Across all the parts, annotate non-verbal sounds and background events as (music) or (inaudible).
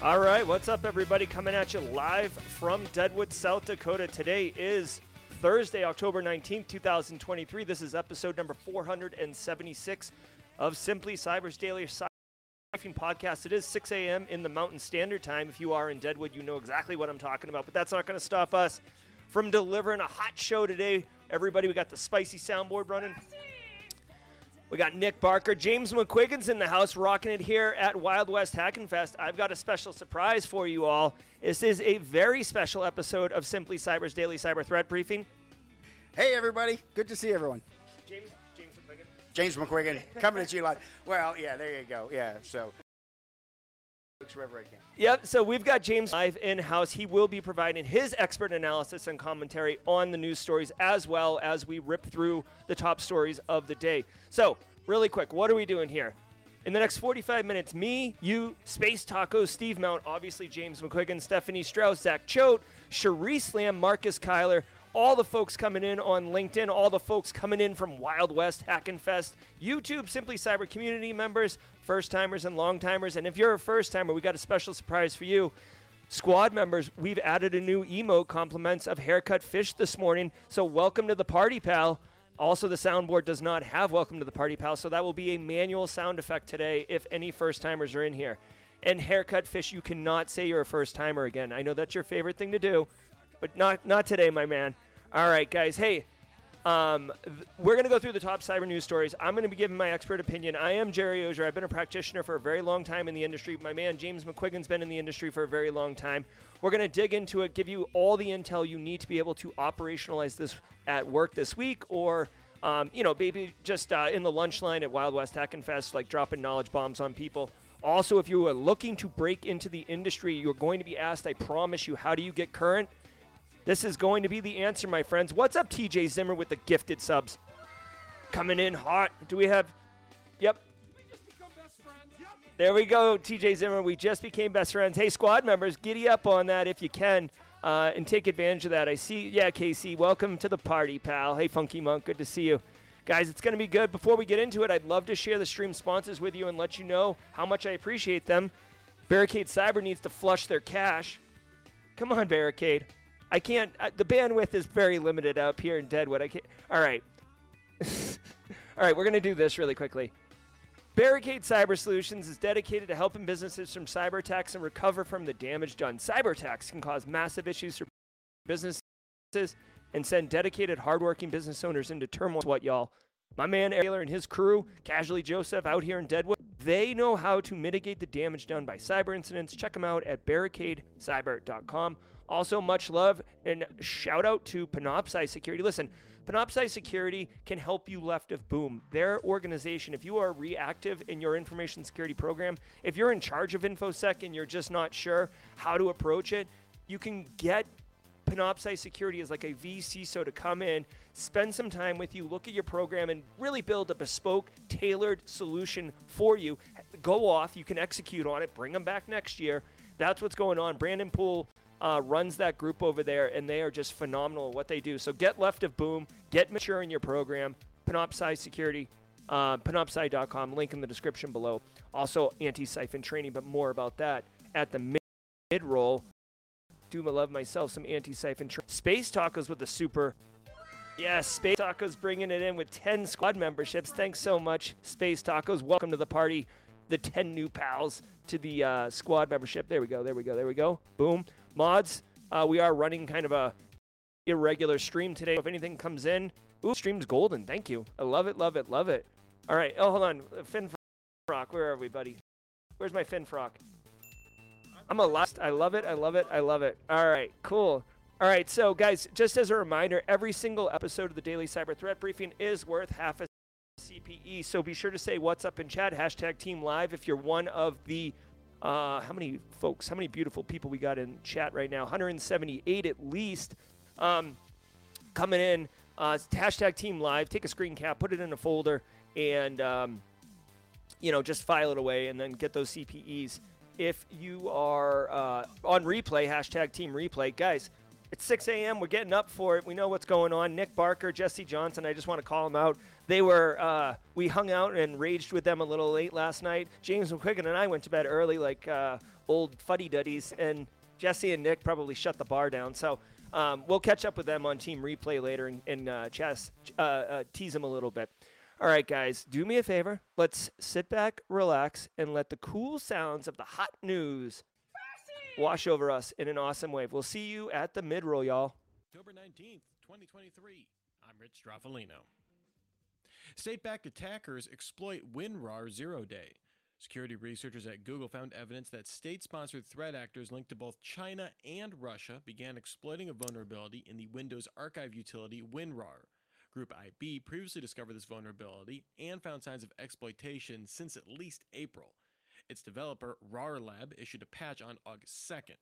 All right, what's up, everybody? Coming at you live from Deadwood, South Dakota. Today is Thursday, October 19th, 2023. This is episode number 476 of Simply Cyber's Daily Cyber Podcast. It is 6 a.m. in the Mountain Standard Time. If you are in Deadwood, you know exactly what I'm talking about, but that's not going to stop us from delivering a hot show today. Everybody, we got the spicy soundboard running. We got Nick Barker, James McQuiggan's in the house, rocking it here at Wild West Hackin' Fest. I've got a special surprise for you all. This is a very special episode of Simply Cyber's Daily Cyber Threat Briefing. Hey, everybody. Good to see everyone. James, James McQuiggan. James McQuiggan coming at you live. Well, yeah, there you go. Yeah, so. Wherever I can. Yep, so we've got James live in house. He will be providing his expert analysis and commentary on the news stories as well as we rip through the top stories of the day. So, really quick, what are we doing here? In the next 45 minutes, me, you, Space Taco, Steve Mount, obviously James McQuiggan, Stephanie Strauss, Zach Choate, Cherie Slam, Marcus Kyler, all the folks coming in on LinkedIn, all the folks coming in from Wild West Hackin' Fest, YouTube, Simply Cyber community members, first timers and long timers. And if you're a first timer, we got a special surprise for you. Squad members, we've added a new emote compliments of haircut fish this morning. So welcome to the party, pal. Also, the soundboard does not have welcome to the party, pal. So that will be a manual sound effect today if any first timers are in here. And haircut fish, you cannot say you're a first timer again. I know that's your favorite thing to do, but not not today, my man. All right, guys. Hey, um, th- we're going to go through the top cyber news stories. I'm going to be giving my expert opinion. I am Jerry Auger. I've been a practitioner for a very long time in the industry. My man James McQuiggan's been in the industry for a very long time. We're going to dig into it, give you all the intel you need to be able to operationalize this at work this week or. Um, you know, maybe just uh, in the lunch line at Wild West Hack Hackin' Fest, like dropping knowledge bombs on people. Also, if you are looking to break into the industry, you're going to be asked, I promise you, how do you get current? This is going to be the answer, my friends. What's up, TJ Zimmer, with the gifted subs? Coming in hot. Do we have. Yep. There we go, TJ Zimmer. We just became best friends. Hey, squad members, giddy up on that if you can uh, and take advantage of that. I see. Yeah, Casey, welcome to the party, pal. Hey, Funky Monk, good to see you. Guys, it's going to be good. Before we get into it, I'd love to share the stream sponsors with you and let you know how much I appreciate them. Barricade Cyber needs to flush their cash. Come on, Barricade. I can't. Uh, the bandwidth is very limited up here in Deadwood. I can't. All right. (laughs) all right, we're going to do this really quickly. Barricade Cyber Solutions is dedicated to helping businesses from cyber attacks and recover from the damage done. Cyber attacks can cause massive issues for businesses and send dedicated, hardworking business owners into turmoil. What y'all? My man Taylor and his crew, Casually Joseph, out here in Deadwood, they know how to mitigate the damage done by cyber incidents. Check them out at barricadecyber.com. Also, much love and shout out to Panoptcy Security. Listen, Panoptcy Security can help you left of boom. Their organization, if you are reactive in your information security program, if you're in charge of InfoSec and you're just not sure how to approach it, you can get Panoptcy Security as like a VCISO to come in, spend some time with you, look at your program, and really build a bespoke, tailored solution for you. Go off, you can execute on it, bring them back next year. That's what's going on. Brandon Poole uh, runs that group over there, and they are just phenomenal at what they do. So get left of boom, get mature in your program. Panoptcy Security, Uh, Panoptcy.com, link in the description below. Also, Antisyphon Training, but more about that at the mid roll. Do my love myself some Antisyphon Training. Space Tacos with the super. Yes, Space Tacos bringing it in with 10 squad memberships. Thanks so much, Space Tacos. Welcome to the party. The 10 new pals to the uh, squad membership. There we go. There we go. There we go. Boom. Mods, uh, we are running kind of a irregular stream today. If anything comes in, ooh, stream's golden. Thank you. I love it. Love it. Love it. All right. Oh, hold on. Finn Frock. Where are we, buddy? Where's my Finn Frock? I'm a lost. I love it. I love it. I love it. All right. Cool. All right. So, guys, just as a reminder, every single episode of the Daily Cyber Threat Briefing is worth half a CPE. So be sure to say what's up in chat. Hashtag Team Live if you're one of the uh, how many folks, how many beautiful people we got in chat right now? 178 at least um, coming in. Uh, hashtag Team Live. Take a screen cap, put it in a folder, and um, you know just file it away, and then get those CPEs. If you are uh, on replay, hashtag Team Replay, guys. It's 6 a.m. We're getting up for it. We know what's going on. Nick Barker, Jesse Johnson. I just want to call them out. They were. Uh, we hung out and raged with them a little late last night. James McQuiggan and I went to bed early, like uh, old fuddy duddies, and Jesse and Nick probably shut the bar down. So um, we'll catch up with them on Team Replay later and, and uh, chess, uh, uh, tease them a little bit. All right, guys, do me a favor. Let's sit back, relax, and let the cool sounds of the hot news wash over us in an awesome wave. We'll see you at the mid roll, y'all. October 19th, 2023. I'm Rich Stroffolino. State-backed attackers exploit WinRAR zero day. Security researchers at Google found evidence that state sponsored threat actors linked to both China and Russia began exploiting a vulnerability in the Windows archive utility WinRAR. Group IB previously discovered this vulnerability and found signs of exploitation since at least April. Its developer, RAR Lab, issued a patch on August 2nd.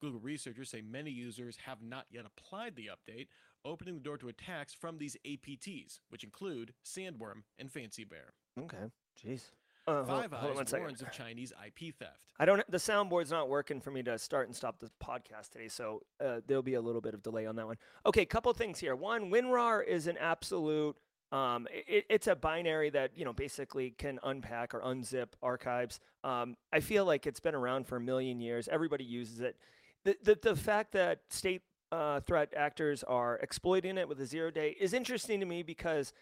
Google researchers say many users have not yet applied the update, opening the door to attacks from these APTs, which include Sandworm and Fancy Bear. Okay. Jeez. Uh, hold- Five hold on Eyes second. warns of Chinese IP theft. I don't. The soundboard's not working for me to start and stop the podcast today, so uh, there'll be a little bit of delay on that one. Okay, couple things here. One, WinRAR is an absolute. Um, it, it's a binary that you know basically can unpack or unzip archives. Um, I feel like it's been around for a million years. Everybody uses it. The the, the fact that state uh, threat actors are exploiting it with a zero day is interesting to me because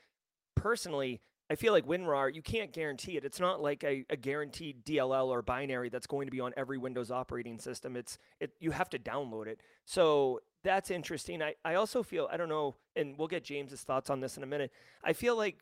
personally, I feel like WinRAR, you can't guarantee it. It's not like a, a guaranteed DLL or binary that's going to be on every Windows operating system. It's it you have to download it. So that's interesting. I, I also feel I don't know, and we'll get James's thoughts on this in a minute. I feel like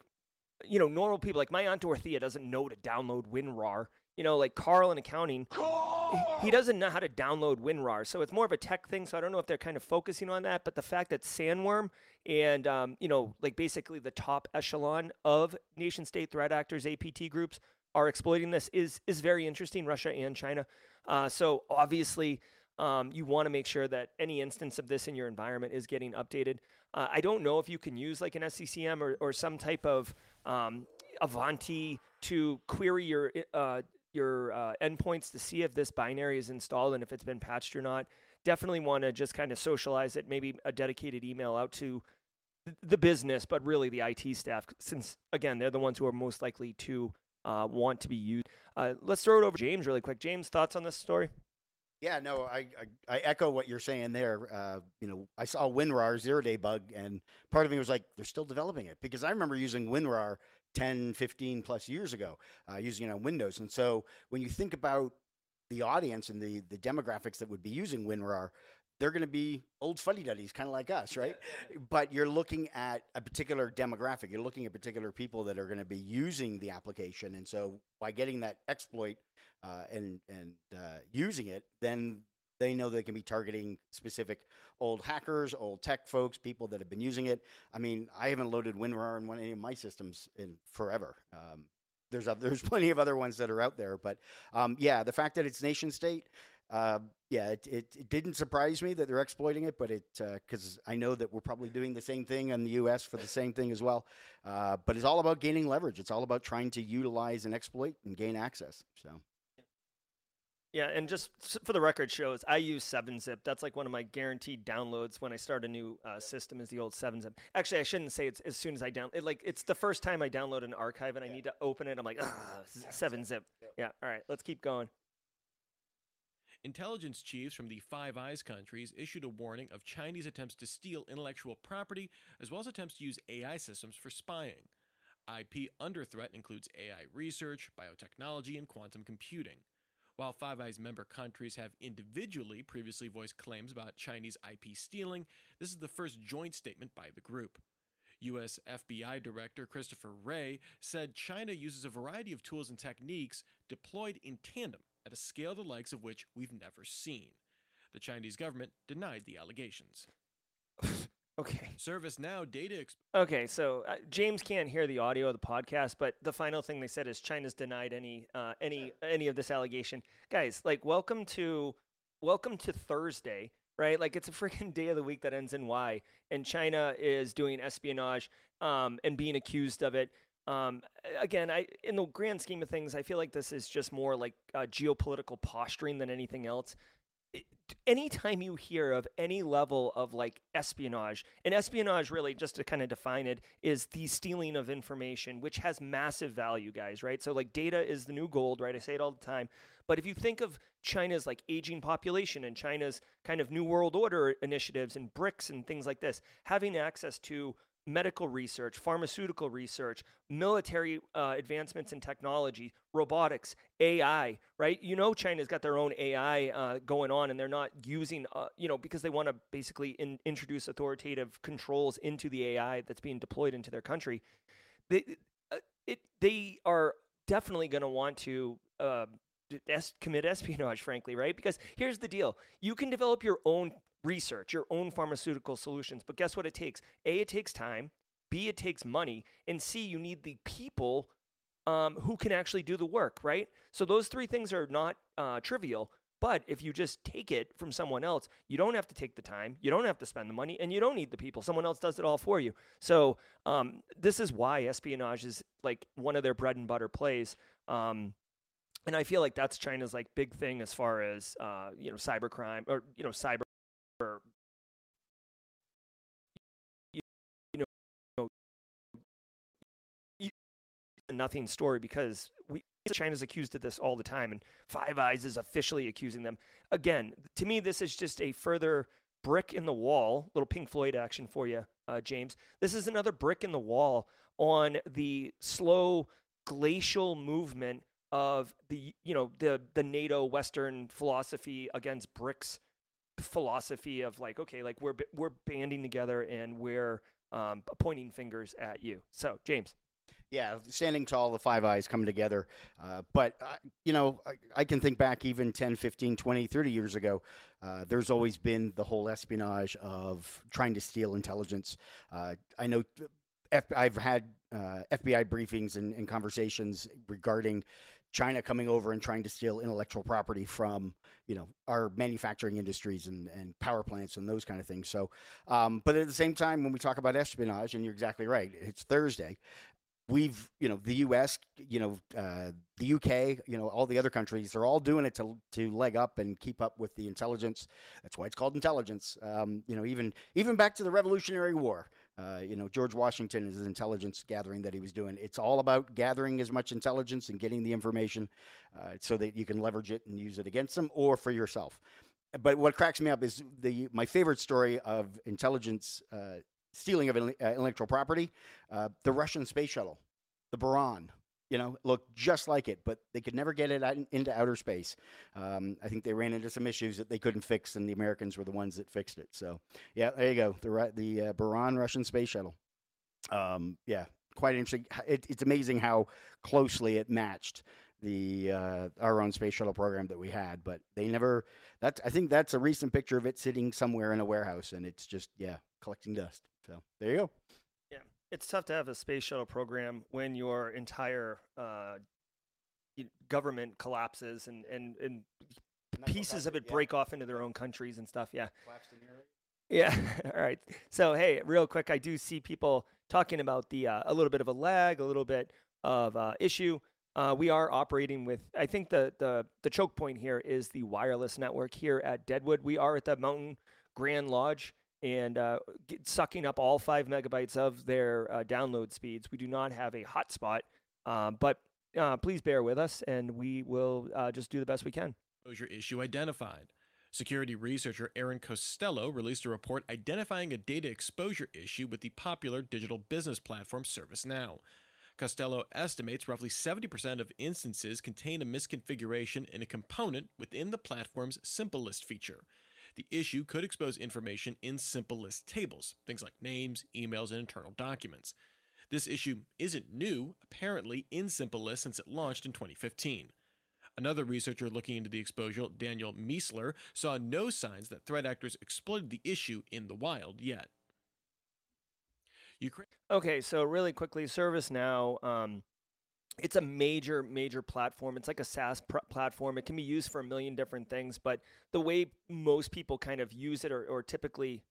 you know, normal people like my aunt Dorothea doesn't know to download WinRAR. You know, like Carl in accounting, he- he doesn't know how to download WinRAR. So it's more of a tech thing. So I don't know if they're kind of focusing on that. But the fact that Sandworm and, um, you know, like basically the top echelon of nation state threat actors, APT groups, are exploiting this is is very interesting. Russia and China. Uh, so obviously, um, you want to make sure that any instance of this in your environment is getting updated. Uh, I don't know if you can use like an SCCM or, or some type of um, Ivanti to query your uh, your uh, endpoints to see if this binary is installed and if it's been patched or not. Definitely want to just kind of socialize it. Maybe a dedicated email out to the business, but really the IT staff, since again they're the ones who are most likely to uh, want to be used. Uh, let's throw it over to James really quick. James, thoughts on this story? Yeah, no, I, I I echo what you're saying there. Uh, you know, I saw WinRAR zero day bug, and part of me was like, they're still developing it because I remember using WinRAR 10, 15 plus years ago, uh, using it on Windows. And so when you think about the audience and the the demographics that would be using WinRAR, they're going to be old fuddy duddies, kind of like us, right? (laughs) But you're looking at a particular demographic. You're looking at particular people that are going to be using the application, and so by getting that exploit uh, and and uh, using it, then they know they can be targeting specific old hackers, old tech folks, people that have been using it. I mean, I haven't loaded WinRAR in one any of my systems in forever. Um, there's oth- (laughs) there's plenty of other ones that are out there, but um, yeah, the fact that it's nation state, uh, yeah, it, it, it didn't surprise me that they're exploiting it, but it because I know that we're probably doing the same thing in the U.S. for the same thing as well. Uh, but it's all about gaining leverage. It's all about trying to utilize and exploit and gain access. So. Yeah, and just for the record shows, I use 7-Zip. That's like one of my guaranteed downloads when I start a new uh, system is the old 7-Zip. Actually, I shouldn't say it's as soon as I down it, like it's the first time I download an archive and I need to open it. I'm like, ah, 7-Zip. Yeah, all right, let's keep going. Intelligence chiefs from the Five Eyes countries issued a warning of Chinese attempts to steal intellectual property, as well as attempts to use AI systems for spying. IP under threat includes AI research, biotechnology, and quantum computing. While Five Eyes member countries have individually previously voiced claims about Chinese IP stealing, this is the first joint statement by the group. U.S. FBI Director Christopher Wray said China uses a variety of tools and techniques deployed in tandem at a scale the likes of which we've never seen. The Chinese government denied the allegations. Okay. ServiceNow data ex- Okay, so uh, James can't hear the audio of the podcast, but the final thing they said is China's denied any uh, any any of this allegation. Guys, like welcome to welcome to Thursday, right? Like it's a freaking (laughs) day of the week that ends in Y, and China is doing espionage um, and being accused of it. Um, again, I in the grand scheme of things, I feel like this is just more like uh, geopolitical posturing than anything else anytime you hear of any level of like espionage, and espionage really, just to kind of define it, is the stealing of information, which has massive value, guys, right? So, like, data is the new gold, right? I say it all the time. But if you think of China's like aging population and China's kind of New World Order initiatives and BRICS and things like this, having access to medical research, pharmaceutical research, military uh, advancements in technology, robotics, AI, right? You know, China's got their own AI uh, going on, and they're not using, uh, you know, because they want to basically in, introduce authoritative controls into the AI that's being deployed into their country. They, uh, it, they are definitely going to want to. Uh, commit espionage, frankly, right? Because here's the deal: you can develop your own research, your own pharmaceutical solutions, but guess what? It takes a, it takes time. B, it takes money, and C, you need the people um, who can actually do the work, right? So those three things are not uh, trivial. But if you just take it from someone else, you don't have to take the time, you don't have to spend the money, and you don't need the people. Someone else does it all for you. So um, this is why espionage is like one of their bread and butter plays. Um, and I feel like that's China's like big thing as far as uh, you know cybercrime or you know cyber you, you know you- a nothing story because we China's accused of this all the time and Five Eyes is officially accusing them again. To me, this is just a further brick in the wall. Little Pink Floyd action for you, uh, James. This is another brick in the wall on the slow glacial movement of the you know the the NATO Western philosophy against BRICS philosophy of like okay like we're we're banding together and we're um, pointing fingers at you. So James, Yeah, standing tall, the Five Eyes come together. Uh, but, uh, you know, I, I can think back even 10, 15, 20, 30 years ago. Uh, there's always been the whole espionage of trying to steal intelligence. Uh, I know I've had uh, FBI briefings and, and conversations regarding China coming over and trying to steal intellectual property from, you know, our manufacturing industries and, and power plants and those kind of things. So, um, but at the same time, when we talk about espionage, and you're exactly right, it's Thursday we've you know the us you know uh, the uk you know all the other countries they're all doing it to to leg up and keep up with the intelligence. That's why it's called intelligence. Um, you know even even back to the revolutionary war uh, you know george washington is his intelligence gathering that he was doing. It's all about gathering as much intelligence and getting the information uh, so that you can leverage it and use it against them or for yourself. But what cracks me up is the my favorite story of intelligence uh, stealing of uh, intellectual property uh, the Russian space shuttle, the Buran, you know, looked just like it, but they could never get it out in- into outer space. Um, I think they ran into some issues that they couldn't fix, and the Americans were the ones that fixed it. So, yeah, there you go, the the uh, Buran Russian space shuttle. Um, yeah, quite interesting. It, it's amazing how closely it matched the uh, our own space shuttle program that we had, but they never. That's I think that's a recent picture of it sitting somewhere in a warehouse, and it's just yeah collecting dust. So there you go. It's tough to have a space shuttle program when your entire uh, government collapses and and and pieces of it break off into their own countries and stuff. Yeah. Yeah. (laughs) All right. So, hey, real quick, I do see people talking about the uh, a little bit of a lag, a little bit of uh, issue. Uh, we are operating with. I think the the the choke point here is the wireless network here at Deadwood. We are at the Mountain Grand Lodge and uh, get, sucking up all five megabytes of their uh, download speeds. We do not have a hotspot, um, but uh, please bear with us, and we will uh, just do the best we can. Exposure issue identified. Security researcher Aaron Costello released a report identifying a data exposure issue with the popular digital business platform ServiceNow. Costello estimates roughly 70% of instances contain a misconfiguration in a component within the platform's Simple List feature. The issue could expose information in Simple List tables, things like names, emails, and internal documents. This issue isn't new, apparently, in Simple List since it launched in 2015. Another researcher looking into the exposure, Daniel Miessler, saw no signs that threat actors exploited the issue in the wild yet. Ukraine. Okay, so really quickly, ServiceNow. Um, it's a major, major platform. It's like a SaaS pr- platform. It can be used for a million different things, but the way most people kind of use it, or, or typically,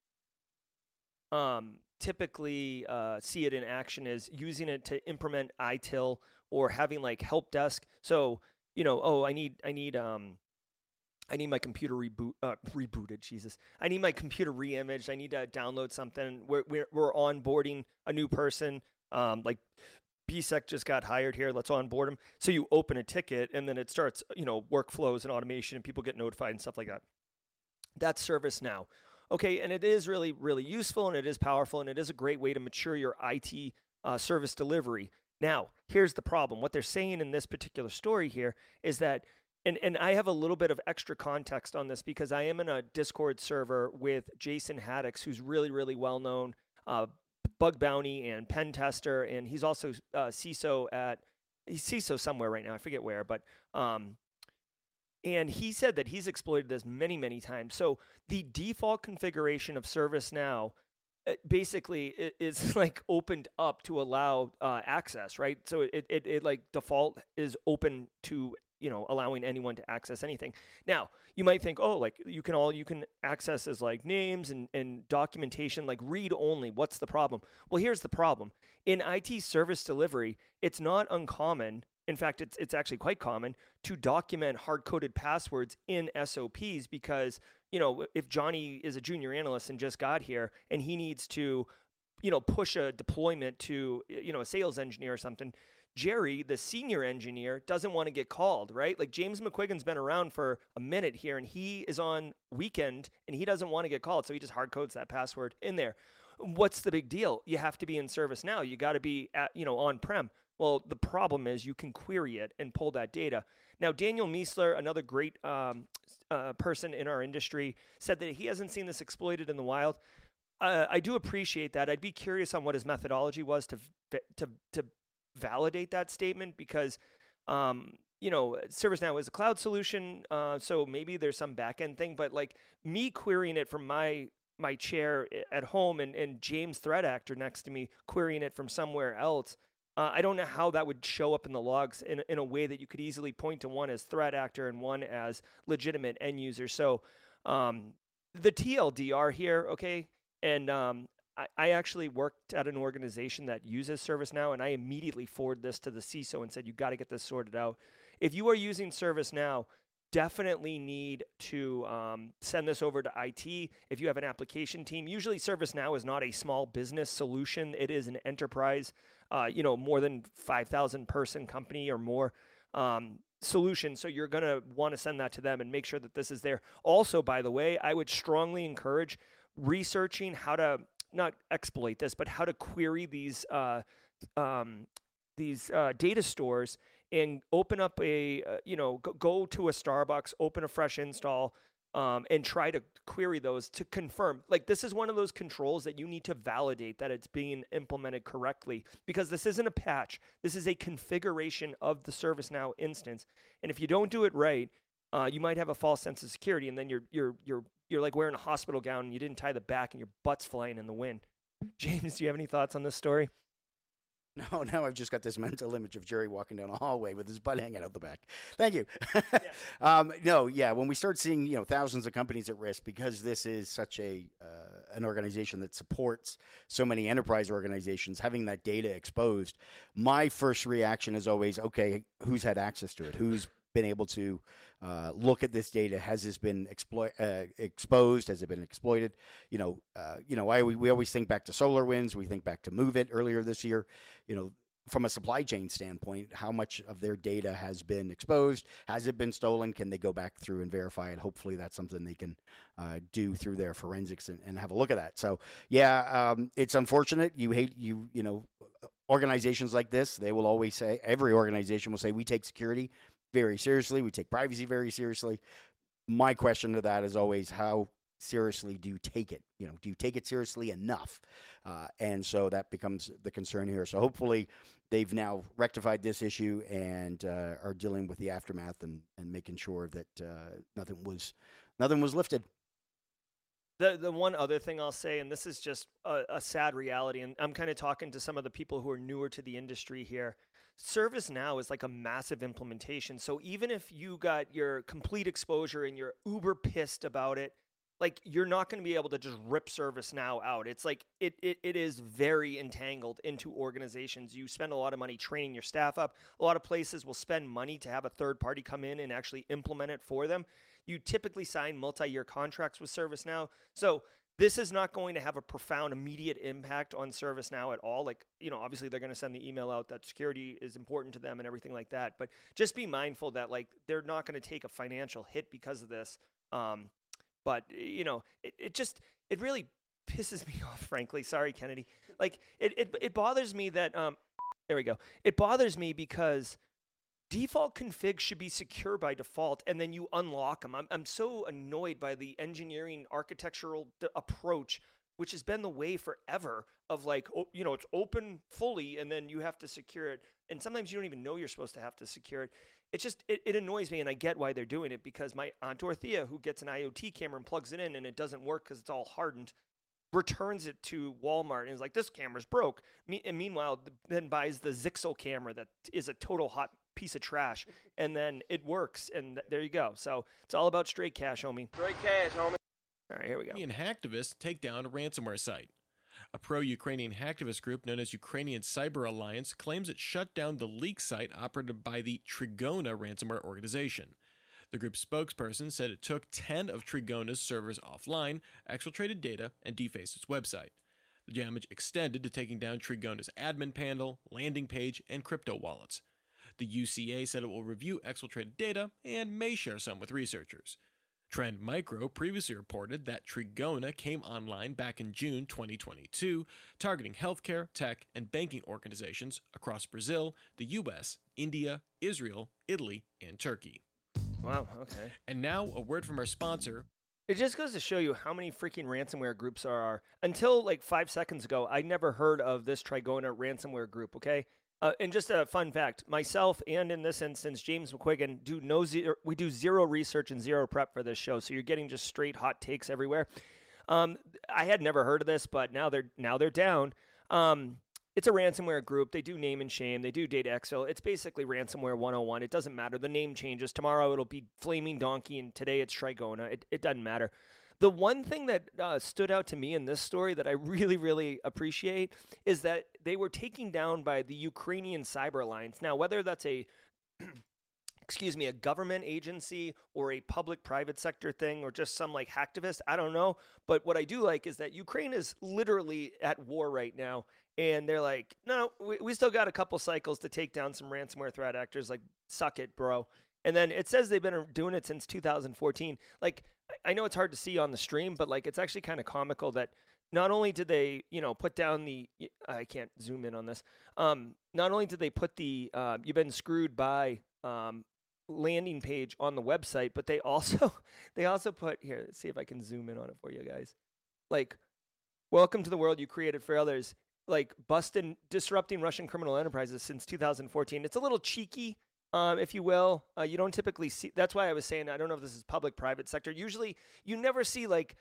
um, typically uh, see it in action, is using it to implement ITIL or having like help desk. So you know, oh, I need, I need, um, I need my computer reboot, uh, rebooted. Jesus, I need my computer reimaged. I need to download something. We're we're, we're onboarding a new person. Um, like BSEC just got hired here. Let's onboard them. So you open a ticket, and then it starts, you know, workflows and automation, and people get notified and stuff like that. That's ServiceNow. Okay, and it is really, really useful, and it is powerful, and it is a great way to mature your IT uh, service delivery. Now, here's the problem. What they're saying in this particular story here is that and and I have a little bit of extra context on this because I am in a Discord server with Jason Haddix, who's really really well known uh, bug bounty and pen tester, and he's also uh, CISO at he's CISO somewhere right now. I forget where, but um, and he said that he's exploited this many many times. So the default configuration of ServiceNow uh, basically is (laughs) like opened up to allow uh, access, right? So it, it, it like default is open to you know allowing anyone to access anything. Now you might think oh like you can all you can access as like names and, and documentation like read only. What's the problem? Well here's the problem. In it service delivery it's not uncommon in fact it's, it's actually quite common to document hard-coded passwords in sops because you know if johnny is a junior analyst and just got here and he needs to you know push a deployment to you know a sales engineer or something Jerry, the senior engineer, doesn't want to get called, right? Like James McQuiggan's been around for a minute here and he is on weekend and he doesn't want to get called. So he just hard codes that password in there. What's the big deal? You have to be in ServiceNow. You got to be at, you know, on prem. Well, the problem is you can query it and pull that data. Now, Daniel Miessler, another great um, uh, person in our industry, said that he hasn't seen this exploited in the wild. Uh, I do appreciate that. I'd be curious on what his methodology was to to to validate that statement because um, you know, ServiceNow is a cloud solution, uh, so maybe there's some backend thing. But like me querying it from my my chair at home, and and James threat actor next to me querying it from somewhere else, uh, I don't know how that would show up in the logs in in a way that you could easily point to one as threat actor and one as legitimate end user. So um, the TLDR here, okay, and um, I, actually worked at an organization that uses ServiceNow, and I immediately forwarded this to the CISO and said, "You got to get this sorted out." If you are using ServiceNow, definitely need to um, send this over to IT. If you have an application team, usually ServiceNow is not a small business solution; it is an enterprise, uh, you know, more than five thousand person company or more. Um, solution. So you're going to want to send that to them and make sure that this is there. Also, by the way, I would strongly encourage researching how to not exploit this, but how to query these uh, um, these uh, data stores and open up a uh, you know go, go, to a Starbucks, open a fresh install, um, and try to query those to confirm. Like this is one of those controls that you need to validate that it's being implemented correctly because this isn't a patch. This is a configuration of the ServiceNow instance, and if you don't do it right, uh, you might have a false sense of security, and then you're you're you're you're like wearing a hospital gown and you didn't tie the back and your butt's flying in the wind. (laughs) James, do you have any thoughts on this story? No, (laughs) now I've just got this mental image of Jerry walking down a hallway with his butt hanging out the back. Thank you. (laughs) um, no, yeah, when we start seeing you know thousands of companies at risk because this is such a uh, an organization that supports so many enterprise organizations, having that data exposed, my first reaction is always, okay, who's had access to it? Who's been able to uh, look at this data? Has this been uh, exposed? Has it been exploited? You know, uh, you know, I we always think back to SolarWinds. We think back to MOVEit earlier this year. You know, from a supply chain standpoint, how much of their data has been exposed? Has it been stolen? Can they go back through and verify it? Hopefully, that's something they can uh, do through their forensics and, and, have a look at that. So, yeah, um, it's unfortunate. You hate you you know organizations like this. They will always say every organization will say we take security very seriously. We take privacy very seriously. My question to that is always how seriously do you take it? You know, do you take it seriously enough? Uh, and so that becomes the concern here. So hopefully they've now rectified this issue and uh, are dealing with the aftermath and, and making sure that uh, nothing was nothing was lifted. The the one other thing I'll say, and this is just a, a sad reality, and I'm kind of talking to some of the people who are newer to the industry here. ServiceNow is like a massive implementation. So even if you got your complete exposure and you're uber pissed about it, like you're not going to be able to just rip ServiceNow out. It's like it, it it is very entangled into organizations. You spend a lot of money training your staff up. A lot of places will spend money to have a third party come in and actually implement it for them. You typically sign multi-year contracts with ServiceNow. So this is not going to have a profound immediate impact on ServiceNow at all. Like, you know, obviously they're going to send the email out that security is important to them and everything like that. But just be mindful that like they're not going to take a financial hit because of this. Um, but you know, it, it just it really pisses (laughs) me off, frankly. Sorry, Kennedy. Like it it, it bothers me that um there we go. It bothers me because default configs should be secure by default and then you unlock them. I'm, I'm so annoyed by the engineering architectural d- approach, which has been the way forever of like, oh, you know, it's open fully and then you have to secure it. And sometimes you don't even know you're supposed to have to secure it. It just, it, it annoys me and I get why they're doing it because my Aunt Dorothea, who gets an IoT camera and plugs it in and it doesn't work because it's all hardened, returns it to Walmart and is like, this camera's broke. Me- and meanwhile, then buys the Zixel camera that is a total hot piece of trash, and then it works, and there you go. So it's all about straight cash, homie. Straight cash, homie. All right, here we go. Ukrainian hacktivists take down a ransomware site. A pro Ukrainian hacktivist group known as Ukrainian Cyber Alliance claims it shut down the leak site operated by the Trigona ransomware organization. The group's spokesperson said it took 10 of Trigona's servers offline, exfiltrated data, and defaced its website. The damage extended to taking down Trigona's admin panel, landing page, and crypto wallets. The UCA said it will review exfiltrated data and may share some with researchers. Trend Micro previously reported that Trigona came online back in June 2022, targeting healthcare, tech, and banking organizations across Brazil, the US, India, Israel, Italy, and Turkey. Wow, okay. And now, a word from our sponsor. It just goes to show you how many freaking ransomware groups there are. Until like five seconds ago, I never heard of this Trigona ransomware group, okay? Uh, and just a fun fact: myself and in this instance, James McQuiggan do no zero. We do zero research and zero prep for this show, so you're getting just straight hot takes everywhere. Um, I had never heard of this, but now they're now they're down. Um, it's a ransomware group. They do name and shame. They do data exfil. It's basically ransomware 101. It doesn't matter. The name changes. Tomorrow it'll be Flaming Donkey, and today it's Trigona. It, it doesn't matter. The one thing that uh, stood out to me in this story that I really, really appreciate is that they were taken down by the Ukrainian Cyber Alliance. Now, whether that's a (clears throat) excuse me, a government agency or a public private sector thing or just some like hacktivist, I don't know. But what I do like is that Ukraine is literally at war right now. And they're like, no, we, we still got a couple cycles to take down some ransomware threat actors. Like, suck it, bro. And then it says they've been doing it since 2014. Like, I know it's hard to see on the stream, but like it's actually kind of comical that not only did they, you know, put down the I can't zoom in on this. Um, not only did they put the uh, you've been screwed by um, landing page on the website, but they also (laughs) they also put here. Let's see if I can zoom in on it for you guys. Like, welcome to the world you created for others. Like busting, disrupting Russian criminal enterprises since 2014. It's a little cheeky um, if you will. Uh, you don't typically see. That's why I was saying I don't know if this is public private sector. Usually, you never see like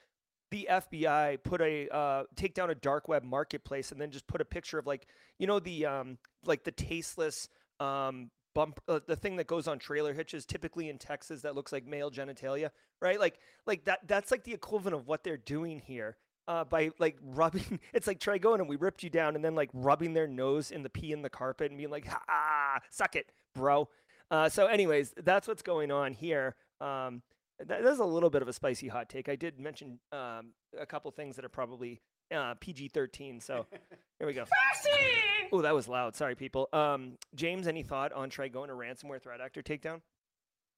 the FBI put a uh, take down a dark web marketplace and then just put a picture of like you know the um, like the tasteless um, bump uh, the thing that goes on trailer hitches typically in Texas that looks like male genitalia right like like that that's like the equivalent of what they're doing here uh, by like (laughs) rubbing it's like try going and we ripped you down and then like rubbing their nose in the pee in the carpet and being like ah suck it bro uh, so anyways that's what's going on here um, that, that's a little bit of a spicy hot take. I did mention um, a couple things that are probably uh, PG 13. So (laughs) here we go. Oh, that was loud. Sorry, people. Um, James, any thought on Trigona to ransomware threat actor takedown?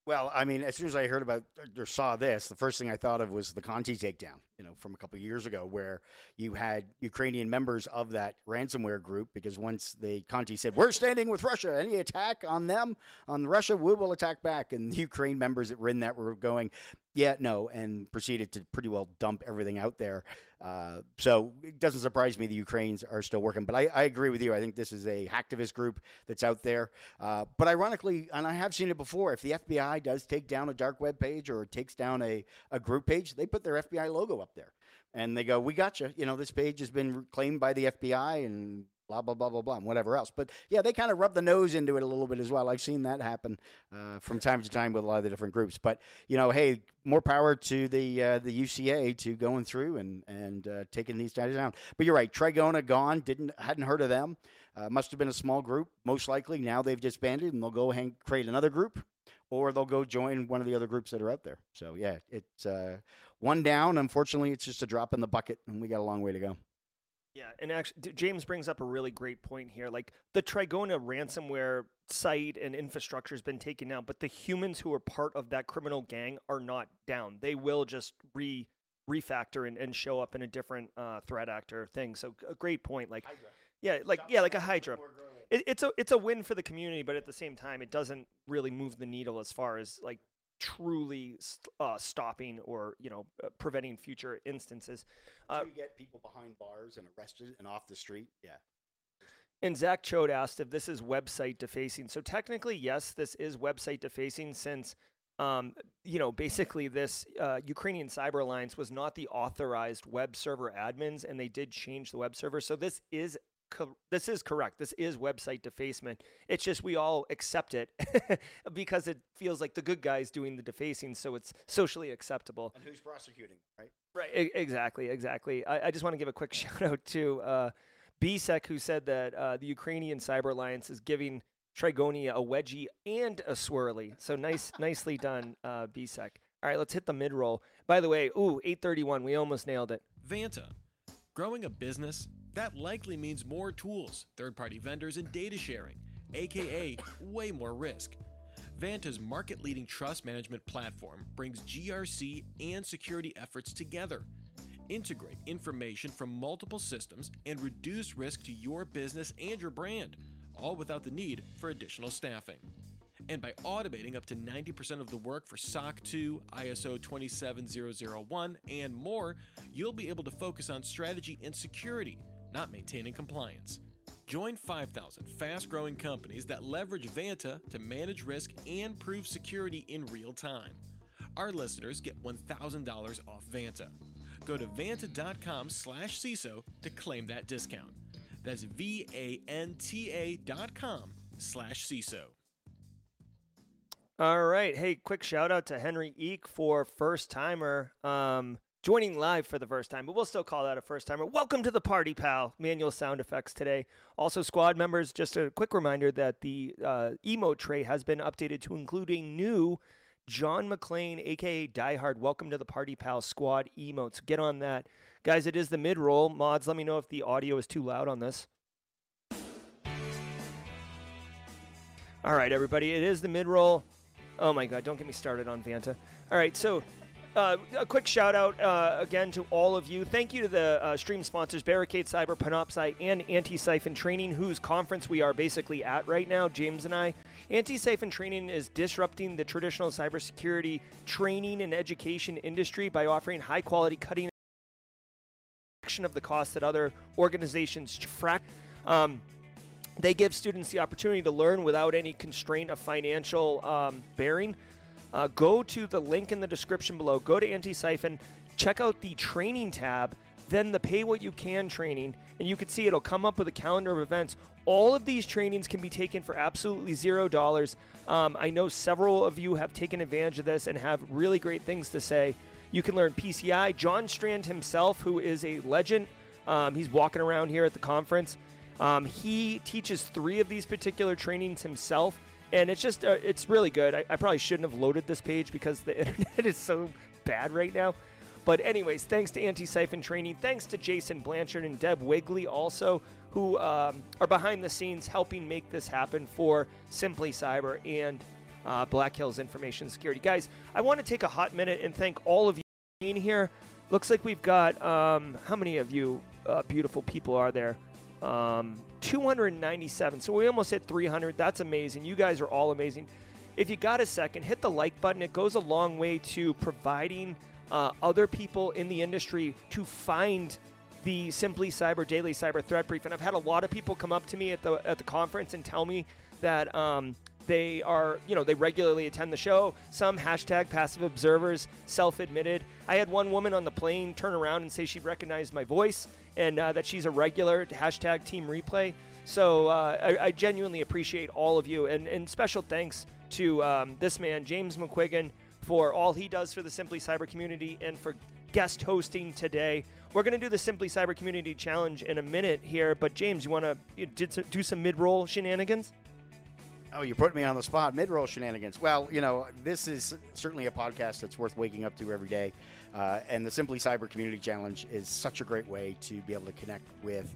Well, I mean, as soon as I heard about er, or saw this, the first thing I thought of was the Conti takedown, you know, from a couple years ago, where you had Ukrainian members of that ransomware group, because once the Conti said, "We're standing with Russia. Any attack on them, on Russia, we will attack back," and the Ukraine members that were in that were going, "Yeah, no," and proceeded to pretty well dump everything out there. Uh, so it doesn't surprise me the Ukrainians are still working. But I, I, agree with you. I think this is a hacktivist group that's out there. Uh, but ironically, and I have seen it before, if the FBI does take down a dark web page or takes down a, a group page, they put their FBI logo up there. And they go, we got you. You know, this page has been claimed by the FBI and blah blah blah blah blah and whatever else. But yeah, they kind of rub the nose into it a little bit as well. I've seen that happen uh, from time to time with a lot of the different groups. But you know, hey, more power to the uh, the UCA to going through and and uh, taking these guys down. But you're right, Trigona gone. Didn't hadn't heard of them. Uh, must have been a small group, most likely. Now they've disbanded and they'll go hang, create another group, or they'll go join one of the other groups that are out there. So yeah, it's uh, one down. Unfortunately, it's just a drop in the bucket, and we got a long way to go. Yeah, and actually, James brings up a really great point here. Like the Trigona ransomware site and infrastructure has been taken down, but the humans who are part of that criminal gang are not down. They will just re refactor and, and show up in a different uh, threat actor thing. So a great point. Like, Hydra. yeah, like yeah, like a Hydra. It, it's a it's a win for the community, but at the same time, it doesn't really move the needle as far as like truly uh, stopping or you know uh, preventing future instances. Uh, you get people behind bars and arrested and off the street. Yeah. And Zach Choate asked if this is website defacing. So technically, yes, this is website defacing since, um, you know, basically this uh, Ukrainian Cyber Alliance was not the authorized web server admins, and they did change the web server. So this is co- this is correct. This is website defacement. It's just we all accept it (laughs) because it feels like the good guys doing the defacing, so it's socially acceptable. And who's prosecuting, right? Right. I- exactly. Exactly. I, I just want to give a quick (laughs) shout out to uh, BSEC, who said that uh, the Ukrainian Cyber Alliance is giving Trigona a wedgie and a swirly. So nice, (laughs) nicely done, uh, BSEC. All right, let's hit the mid roll. By the way, ooh, 831. We almost nailed it. Vanta. Growing a business that likely means more tools, third party vendors, and data sharing, aka way more risk. Vanta's market leading trust management platform brings GRC and security efforts together. Integrate information from multiple systems and reduce risk to your business and your brand, all without the need for additional staffing. And by automating up to 90% of the work for SOC 2, ISO 27001, and more, you'll be able to focus on strategy and security not maintaining compliance. Join 5,000 fast growing companies that leverage Vanta to manage risk and prove security in real time. Our listeners get $1,000 off Vanta. Go to vanta.com slash CISO to claim that discount. That's V A N T A dot com slash CISO. All right. Hey, quick shout out to Henry Eek for first timer. Um, joining live for the first time, but we'll still call that a first timer. Welcome to the party, pal. Manual sound effects today. Also, squad members, just a quick reminder that the uh, emote tray has been updated to include a new John McClane, aka Die Hard. Welcome to the party, pal squad emotes. Get on that. Guys, it is the mid roll. Mods, let me know if the audio is too loud on this. All right, everybody, it is the mid roll. Oh my God, don't get me started on Vanta. All right, so uh, a quick shout out uh, again to all of you. Thank you to the uh, stream sponsors Barricade Cyber, Panoptcy, and Antisyphon Training, whose conference we are basically at right now, James and I. Antisyphon Training is disrupting the traditional cybersecurity training and education industry by offering high quality, cutting of the cost that other organizations frac. Um, they give students the opportunity to learn without any constraint of financial um, bearing. Uh, go to the link in the description below. Go to Antisyphon. check out the training tab, then the pay what you can training, and you can see it'll come up with a calendar of events. All of these trainings can be taken for absolutely zero dollars. Um, I know several of you have taken advantage of this and have really great things to say. You can learn PCI. John Strand himself, who is a legend, um, he's walking around here at the conference. Um, he teaches three of these particular trainings himself, and it's just uh, it's really good. I, I probably shouldn't have loaded this page because the (laughs) internet is so bad right now. But anyways, thanks to Antisyphon Training, thanks to Jason Blanchard and Deb Wigley also, who um, are behind the scenes helping make this happen for Simply Cyber and uh, Black Hills Information Security. Guys, I want to take a hot minute and thank all of you being here. Looks like we've got um, how many of you uh, beautiful people are there? Um, 297. So we almost hit 300. That's amazing. You guys are all amazing. If you got a second, hit the like button. It goes a long way to providing uh, other people in the industry to find the Simply Cyber Daily Cyber Threat Brief. And I've had a lot of people come up to me at the at the conference and tell me that um, they are, you know, they regularly attend the show. Some hashtag passive observers, self-admitted. I had one woman on the plane turn around and say she recognized my voice and uh, that she's a regular hashtag Team Replay. So uh, I, I, genuinely appreciate all of you, and, and special thanks to um, this man, James McQuiggan, for all he does for the Simply Cyber community and for guest hosting today. We're going to do the Simply Cyber Community Challenge in a minute here, but James, you want to do some mid-roll shenanigans? Oh, you put me on the spot. Mid-roll shenanigans. Well, you know, this is certainly a podcast that's worth waking up to every day, uh, and the Simply Cyber Community Challenge is such a great way to be able to connect with.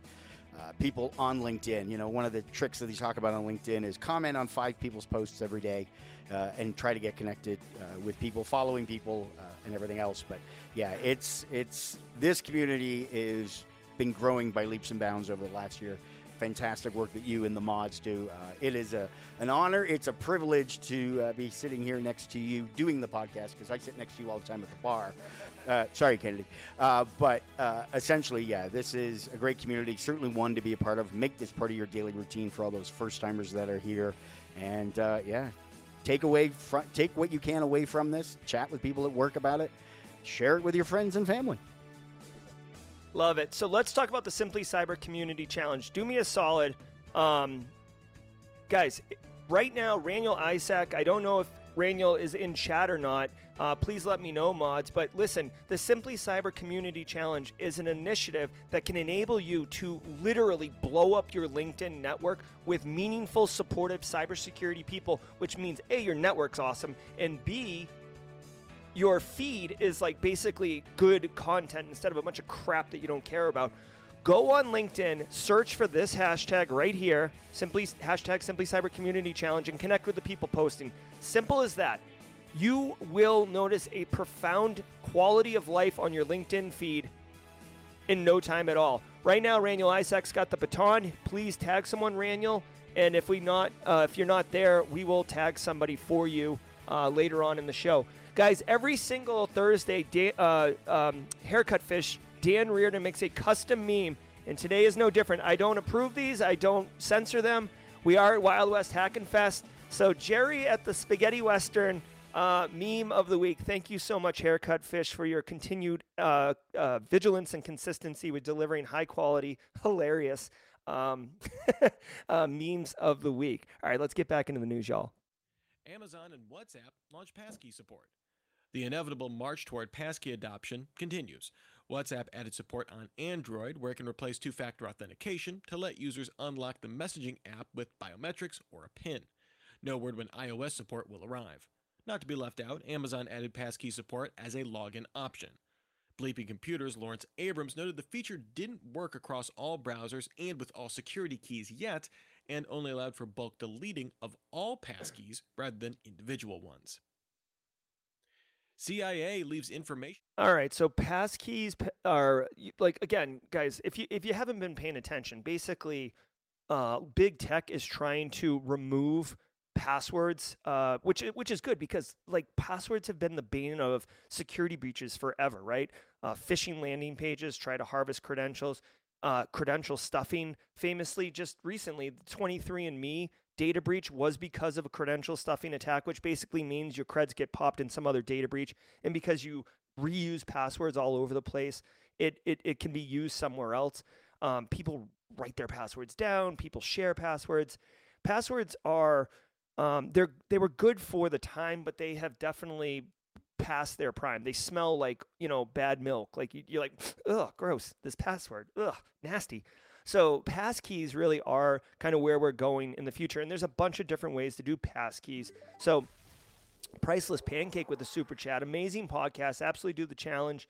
Uh, people on LinkedIn. You know, one of the tricks that they talk about on LinkedIn is comment on five people's posts every day uh, and try to get connected uh, with people, following people, uh, and everything else. But yeah, it's it's this community is been growing by leaps and bounds over the last year. Fantastic work that you and the mods do. Uh, it is a an honor. It's a privilege to uh, be sitting here next to you doing the podcast because I sit next to you all the time at the bar. Uh, sorry, Kennedy. Uh, but uh, essentially, yeah, this is a great community. Certainly one to be a part of. Make this part of your daily routine for all those first timers that are here. And uh, yeah, take away from, take what you can away from this. Chat with people at work about it. Share it with your friends and family. Love it. So let's talk about the Simply Cyber Community Challenge. Do me a solid, um, guys. Right now, Raniel Isaac. I don't know if Raniel is in chat or not. Uh, please let me know, mods. But listen, the Simply Cyber Community Challenge is an initiative that can enable you to literally blow up your LinkedIn network with meaningful, supportive cybersecurity people, which means A, your network's awesome, and B, your feed is like basically good content instead of a bunch of crap that you don't care about. Go on LinkedIn, search for this hashtag right here, simply hashtag Simply Cyber Community Challenge, and connect with the people posting. Simple as that you will notice a profound quality of life on your LinkedIn feed in no time at all. Right now, Raniel Isaac's got the baton. Please tag someone, Raniel. And if we not, uh, if you're not there, we will tag somebody for you uh, later on in the show, guys. Every single Thursday, Dan, uh, um, haircut fish Dan Reardon makes a custom meme, and today is no different. I don't approve these. I don't censor them. We are at Wild West Hackin' Fest. So Jerry at the Spaghetti Western uh, meme of the week. Thank you so much, Haircut Fish, for your continued uh, uh, vigilance and consistency with delivering high quality, hilarious um, (laughs) uh, memes of the week. All right, let's get back into the news, y'all. Amazon and WhatsApp launch passkey support. The inevitable march toward passkey adoption continues. WhatsApp added support on Android, where it can replace two factor authentication to let users unlock the messaging app with biometrics or a PIN. No word when iOS support will arrive. Not to be left out, Amazon added passkey support as a login option. Bleeping Computers' Lawrence Abrams noted the feature didn't work across all browsers and with all security keys yet, and only allowed for bulk deleting of all passkeys rather than individual ones. CIA leaves information. All right, so passkeys are like again, guys. If you if you haven't been paying attention, basically, uh, big tech is trying to remove passwords, uh, which which is good because like passwords have been the bane of security breaches forever, right? Uh, phishing landing pages try to harvest credentials, uh, credential stuffing. Famously, just recently, 23andMe data breach was because of a credential stuffing attack, which basically means your creds get popped in some other data breach, and because you reuse passwords all over the place. It it, it can be used somewhere else. Um, people write their passwords down. People share passwords. Passwords are um, they're they were good for the time, but they have definitely past their prime. They smell like you know bad milk. Like you, you're like, ugh, gross. This password, ugh, nasty. So passkeys really are kind of where we're going in the future, and there's a bunch of different ways to do passkeys. So priceless pancake with the super chat, amazing podcast. Absolutely do the challenge.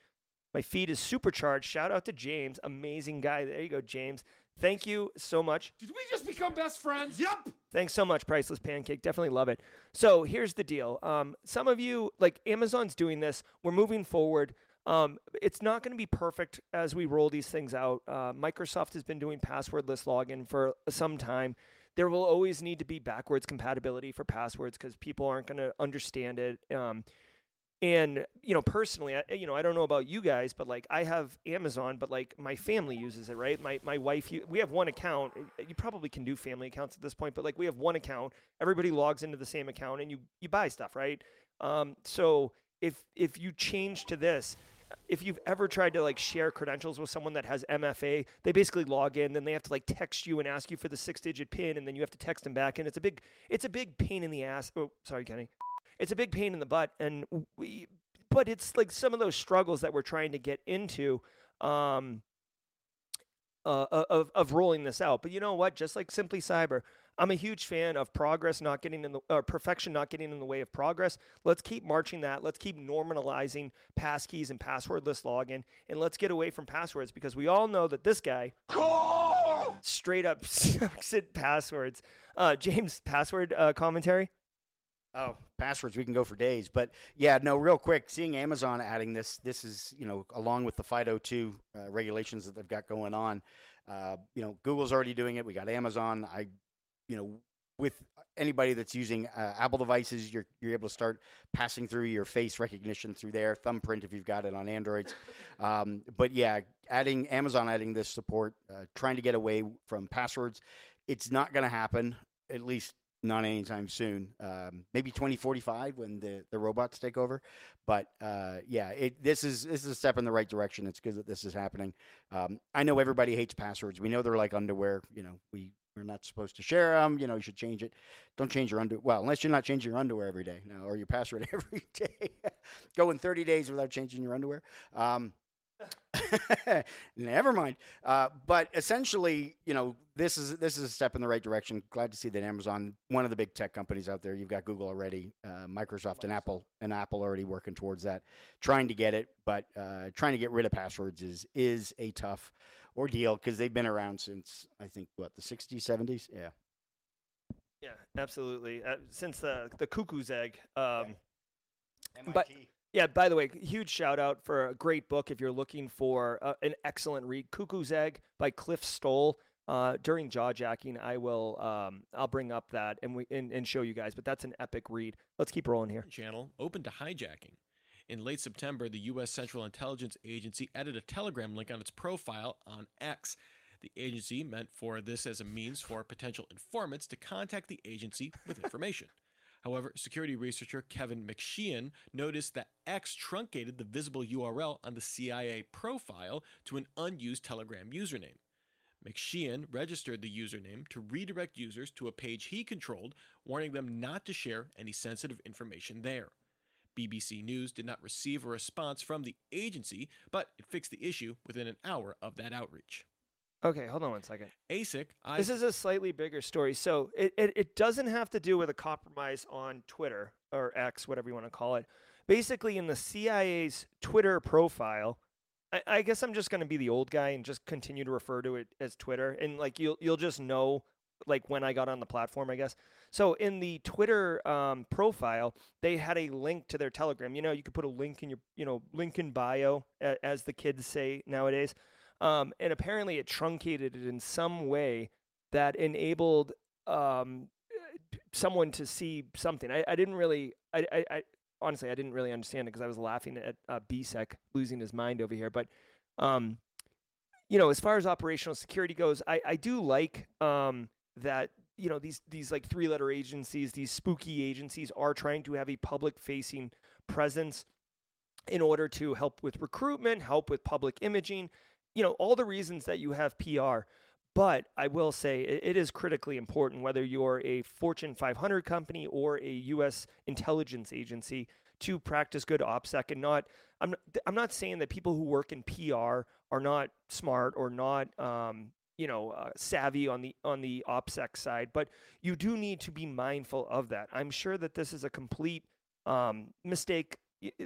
My feed is supercharged. Shout out to James, amazing guy. There you go, James. Thank you so much. Did we just become best friends? Yep. Thanks so much, Priceless Pancake. Definitely love it. So here's the deal. Um, some of you, like Amazon's doing this. We're moving forward. Um, it's not going to be perfect as we roll these things out. Uh, Microsoft has been doing passwordless login for some time. There will always need to be backwards compatibility for passwords because people aren't going to understand it. Um, and you know personally I, you know i don't know about you guys but like i have amazon but like my family uses it right my my wife we have one account you probably can do family accounts at this point but like we have one account everybody logs into the same account and you you buy stuff right um, so if if you change to this if you've ever tried to like share credentials with someone that has MFA, they basically log in, then they have to like text you and ask you for the six digit pin, and then you have to text them back, and it's a big it's a big pain in the ass. Oh, sorry, Kenny it's a big pain in the butt and we but it's like some of those struggles that we're trying to get into um uh, of of rolling this out but you know what just like simply cyber i'm a huge fan of progress not getting in the or perfection not getting in the way of progress let's keep marching that let's keep normalizing passkeys and passwordless login and let's get away from passwords because we all know that this guy straight up (laughs) sucks at passwords uh james password uh, commentary Oh, passwords. We can go for days. But yeah, no, real quick, seeing Amazon adding this, this is, you know, along with the FIDO2 uh, regulations that they've got going on. Uh, you know, Google's already doing it. We got Amazon. I, you know, with anybody that's using uh, Apple devices, you're, you're able to start passing through your face recognition through there, thumbprint if you've got it on Androids. (laughs) Um, but yeah, adding Amazon adding this support, uh, trying to get away from passwords, it's not going to happen, at least not anytime soon. Um, maybe 2045 when the, the robots take over. But uh, yeah, it, this is this is a step in the right direction. It's good that this is happening. Um, I know everybody hates passwords. We know they're like underwear. You know, we we're not supposed to share them. You know, you should change it. Don't change your underwear. Well, unless you're not changing your underwear every day, now or your password (laughs) every day. Going 30 days without changing your underwear. Um, (laughs) Never mind. Uh, but essentially, you know, this is this is a step in the right direction. Glad to see that Amazon, one of the big tech companies out there, you've got Google already, uh, Microsoft and Apple, and Apple already working towards that, trying to get it. But uh, trying to get rid of passwords is is a tough ordeal because they've been around since I think what the 60s, 70s. Yeah. Yeah, absolutely. Uh, since the the cuckoo's egg. Um, but yeah, by the way, huge shout out for a great book if you're looking for uh, an excellent read, Cuckoo's Egg by Cliff Stoll. Uh, during jaw jacking, I will um, I'll bring up that and we and, and show you guys. But that's an epic read. Let's keep rolling here. Channel open to hijacking. In late September, the U.S. Central Intelligence Agency added a Telegram link on its profile on X. The agency meant for this as a means for potential informants to contact the agency with information. (laughs) However, security researcher Kevin McSheehan noticed that X truncated the visible URL on the CIA profile to an unused Telegram username. McSheehan registered the username to redirect users to a page he controlled, warning them not to share any sensitive information there. BBC News did not receive a response from the agency, but it fixed the issue within an hour of that outreach. Okay, hold on one second. ASIC. I, This is a slightly bigger story. So it, it, it doesn't have to do with a compromise on Twitter or X, whatever you want to call it. Basically, in the CIA's Twitter profile, I, I guess I'm just going to be the old guy and just continue to refer to it as Twitter. And like you'll you'll just know like when I got on the platform, I guess. So in the Twitter um, profile, they had a link to their Telegram. You know, you could put a link in your you know link in bio, as the kids say nowadays. Um, and apparently it truncated it in some way that enabled um, someone to see something. I, I didn't really, I, I, I honestly, I didn't really understand it because I was laughing at uh, BSEC losing his mind over here. But, um, you know, as far as operational security goes, I, I do like um, that you know these these like three letter agencies, these spooky agencies are trying to have a public facing presence in order to help with recruitment, help with public imaging, you know, all the reasons that you have PR. But I will say it is critically important whether you're a Fortune 500 company or a U.S. intelligence agency to practice good OPSEC and not. I'm I'm not saying that people who work in PR are not smart or not um, you know uh, savvy on the on the OPSEC side, but you do need to be mindful of that. I'm sure that this is a complete um, mistake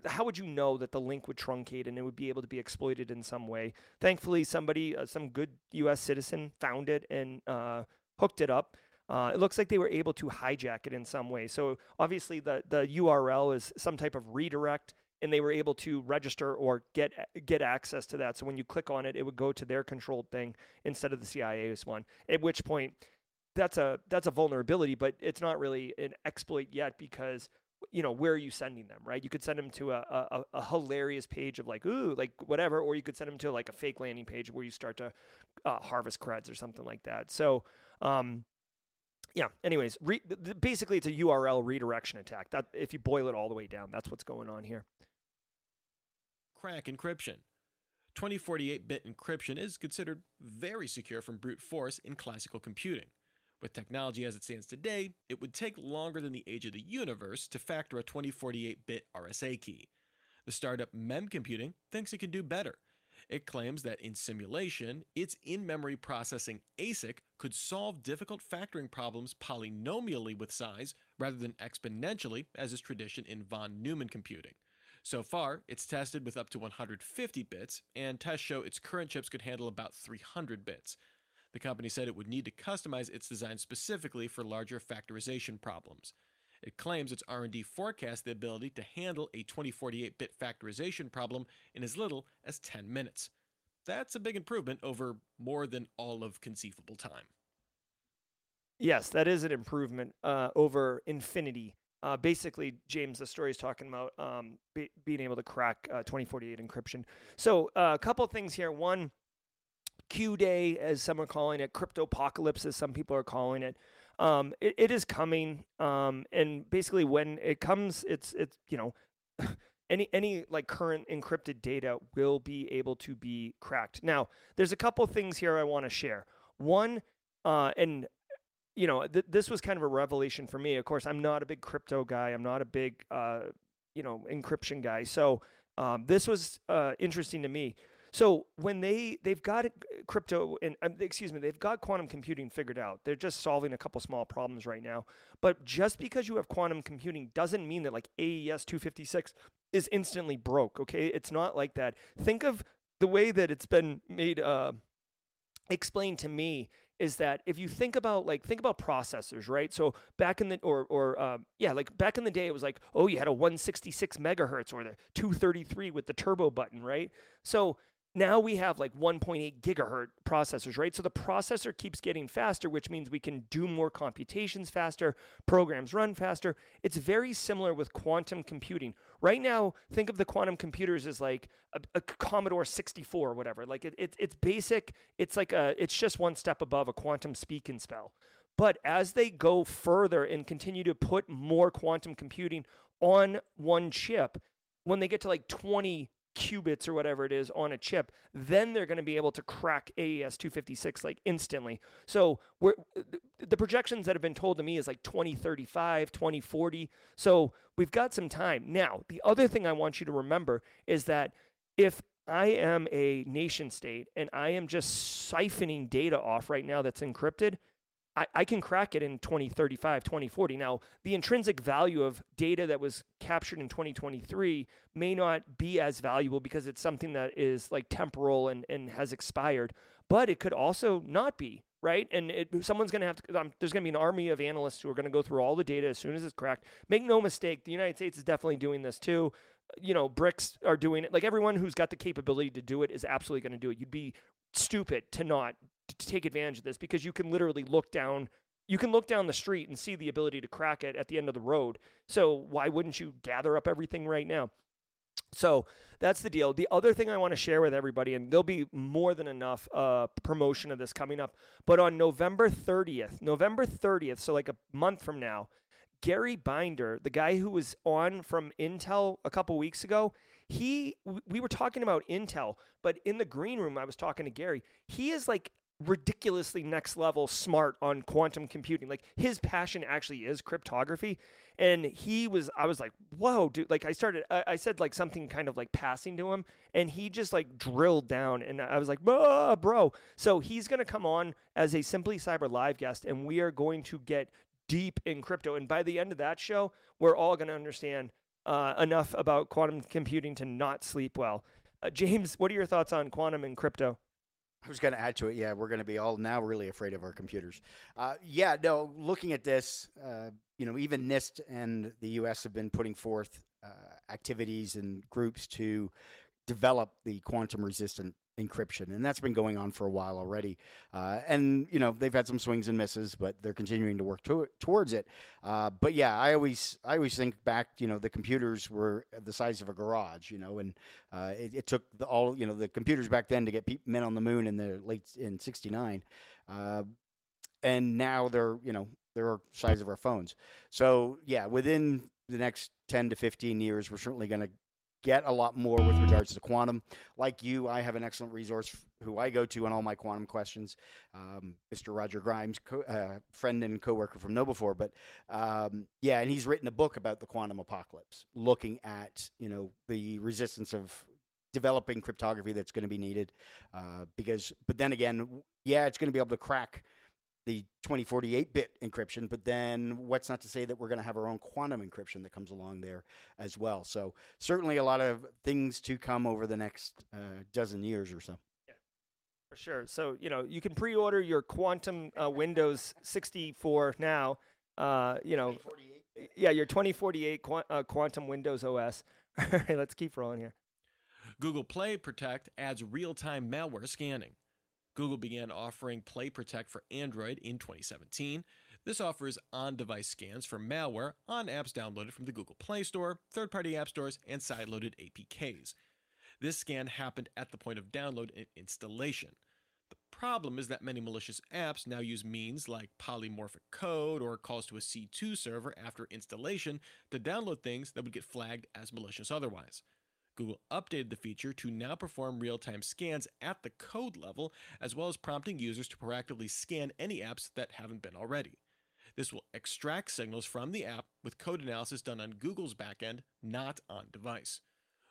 how would you know that the link would truncate and it would be able to be exploited in some way? Thankfully, somebody, uh, some good U.S. citizen, found it and uh, hooked it up. Uh, it looks like they were able to hijack it in some way. So obviously, the the URL is some type of redirect, and they were able to register or get get access to that. So when you click on it, it would go to their controlled thing instead of the CIA's one. At which point, that's a that's a vulnerability, but it's not really an exploit yet because you know where are you sending them right you could send them to a, a, a, hilarious page of like ooh like whatever or you could send them to like a fake landing page where you start to uh, harvest creds or something like that so um yeah anyways re- basically it's a url redirection attack that if you boil it all the way down that's what's going on here crack encryption 2048-bit encryption is considered very secure from brute force in classical computing with technology as it stands today, it would take longer than the age of the universe to factor a 2048 bit RSA key. The startup MemComputing thinks it can do better. It claims that in simulation, its in memory processing ASIC could solve difficult factoring problems polynomially with size rather than exponentially, as is tradition in von Neumann computing. So far, it's tested with up to 150 bits, and tests show its current chips could handle about 300 bits. The company said it would need to customize its design specifically for larger factorization problems. It claims its R&D forecasts the ability to handle a 2048-bit factorization problem in as little as 10 minutes. That's a big improvement over more than all of conceivable time. Yes, that is an improvement uh, over infinity. Uh, basically, James, the story is talking about um, be- being able to crack uh, 2048 encryption. So, uh, a couple things here. One, Q Day, as some are calling it, crypto apocalypse, as some people are calling it. Um, it, it is coming, um, and basically when it comes, it's it's you know. (laughs) any any like current encrypted data will be able to be cracked. Now, there's a couple things here I want to share. One, uh, and you know, th- this was kind of a revelation for me. Of course, I'm not a big crypto guy. I'm not a big, uh, you know, encryption guy. So um, this was uh, interesting to me. So when they they've got crypto and um, excuse me, they've got quantum computing figured out. They're just solving a couple small problems right now. But just because you have quantum computing doesn't mean that like AES 256 is instantly broke. Okay, it's not like that. Think of the way that it's been made uh, explained to me is that if you think about like think about processors right? So back in the or or um, yeah like back in the day it was like oh you had a 166 megahertz or the 233 with the turbo button right? So now we have like 1.8 gigahertz processors, right? So the processor keeps getting faster, which means we can do more computations faster, programs run faster. It's very similar with quantum computing. Right now, think of the quantum computers as like a, a Commodore 64 or whatever. Like it, it, it's basic. It's like a, it's just one step above a quantum speak and spell. But as they go further and continue to put more quantum computing on one chip, when they get to like 20 qubits or whatever it is on a chip, then they're going to be able to crack AES 256 like instantly. So we're, the projections that have been told to me is like 2035, 2040. So we've got some time. Now, the other thing I want you to remember is that if I am a nation state and I am just siphoning data off right now that's encrypted, I, I can crack it in 2035, 2040. Now, the intrinsic value of data that was captured in 2023 may not be as valuable because it's something that is like temporal and, and has expired, but it could also not be, right? And it, someone's going to have to, um, there's going to be an army of analysts who are going to go through all the data as soon as it's cracked. Make no mistake, the United States is definitely doing this too. You know, BRICS are doing it. Like everyone who's got the capability to do it is absolutely going to do it. You'd be stupid to not to take advantage of this because you can literally look down you can look down the street and see the ability to crack it at the end of the road. So why wouldn't you gather up everything right now? So that's the deal. The other thing I want to share with everybody, and there'll be more than enough uh, promotion of this coming up, but on November 30th, November 30th, so like a month from now, Gary Binder, the guy who was on from Intel a couple weeks ago, he we were talking about Intel, but in the green room I was talking to Gary. He is like ridiculously next level smart on quantum computing. Like his passion actually is cryptography. And he was, I was like, whoa, dude. Like I started, I, I said like something kind of like passing to him, and he just like drilled down. And I was like, bro. So he's going to come on as a Simply Cyber live guest, and we are going to get deep in crypto. And by the end of that show, we're all going to understand uh, enough about quantum computing to not sleep well. Uh, James, what are your thoughts on quantum and crypto? I was going to add to it. Yeah, we're going to be all now really afraid of our computers. Uh, yeah, no. Looking at this, uh, you know, even NIST and the U.S. have been putting forth uh, activities and groups to develop the quantum resistant encryption, and that's been going on for a while already. Uh, and you know they've had some swings and misses, but they're continuing to work to- towards it. Uh, but yeah, I always I always think back. You know, the computers were the size of a garage. You know, and uh, it, it, took the, all you know the computers back then to get pe- men on the moon in the late in '69, uh, and now they're you know they're size of our phones. So yeah, within the next 10 to 15 years, we're certainly going to get a lot more with regards to quantum. Like you, I have an excellent resource who I go to on all my quantum questions, um, Mr. Roger Grimes, co- uh, friend and coworker from KnowBe4. But um, yeah, and he's written a book about the quantum apocalypse, looking at you know the resistance of developing cryptography that's going to be needed. Uh, because, but then again, yeah, it's going to be able to crack the 2048 bit encryption, but then what's not to say that we're going to have our own quantum encryption that comes along there as well. So certainly a lot of things to come over the next uh, dozen years or so. Yeah, for sure. So you know you can pre-order your quantum uh, Windows 64 now. Uh, you know, yeah, your 2048 qu- uh, quantum Windows OS. (laughs) All right, let's keep rolling here. Google Play Protect adds real-time malware scanning. Google began offering Play Protect for Android in 2017. This offers on device scans for malware on apps downloaded from the Google Play Store, third party app stores, and sideloaded APKs. This scan happened at the point of download and installation. The problem is that many malicious apps now use means like polymorphic code or calls to a C2 server after installation to download things that would get flagged as malicious otherwise. Google updated the feature to now perform real time scans at the code level, as well as prompting users to proactively scan any apps that haven't been already. This will extract signals from the app with code analysis done on Google's backend, not on device.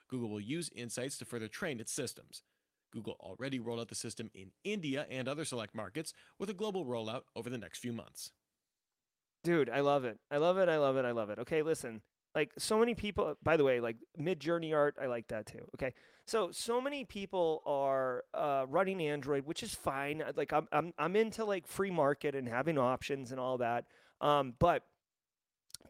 Google will use insights to further train its systems. Google already rolled out the system in India and other select markets, with a global rollout over the next few months. Dude, I love it. I love it. I love it. I love it. Okay, listen like so many people by the way like Midjourney art i like that too okay? So so many people are uh, running android which is fine. Like I'm, I'm i'm into like free market and having options and all that um, but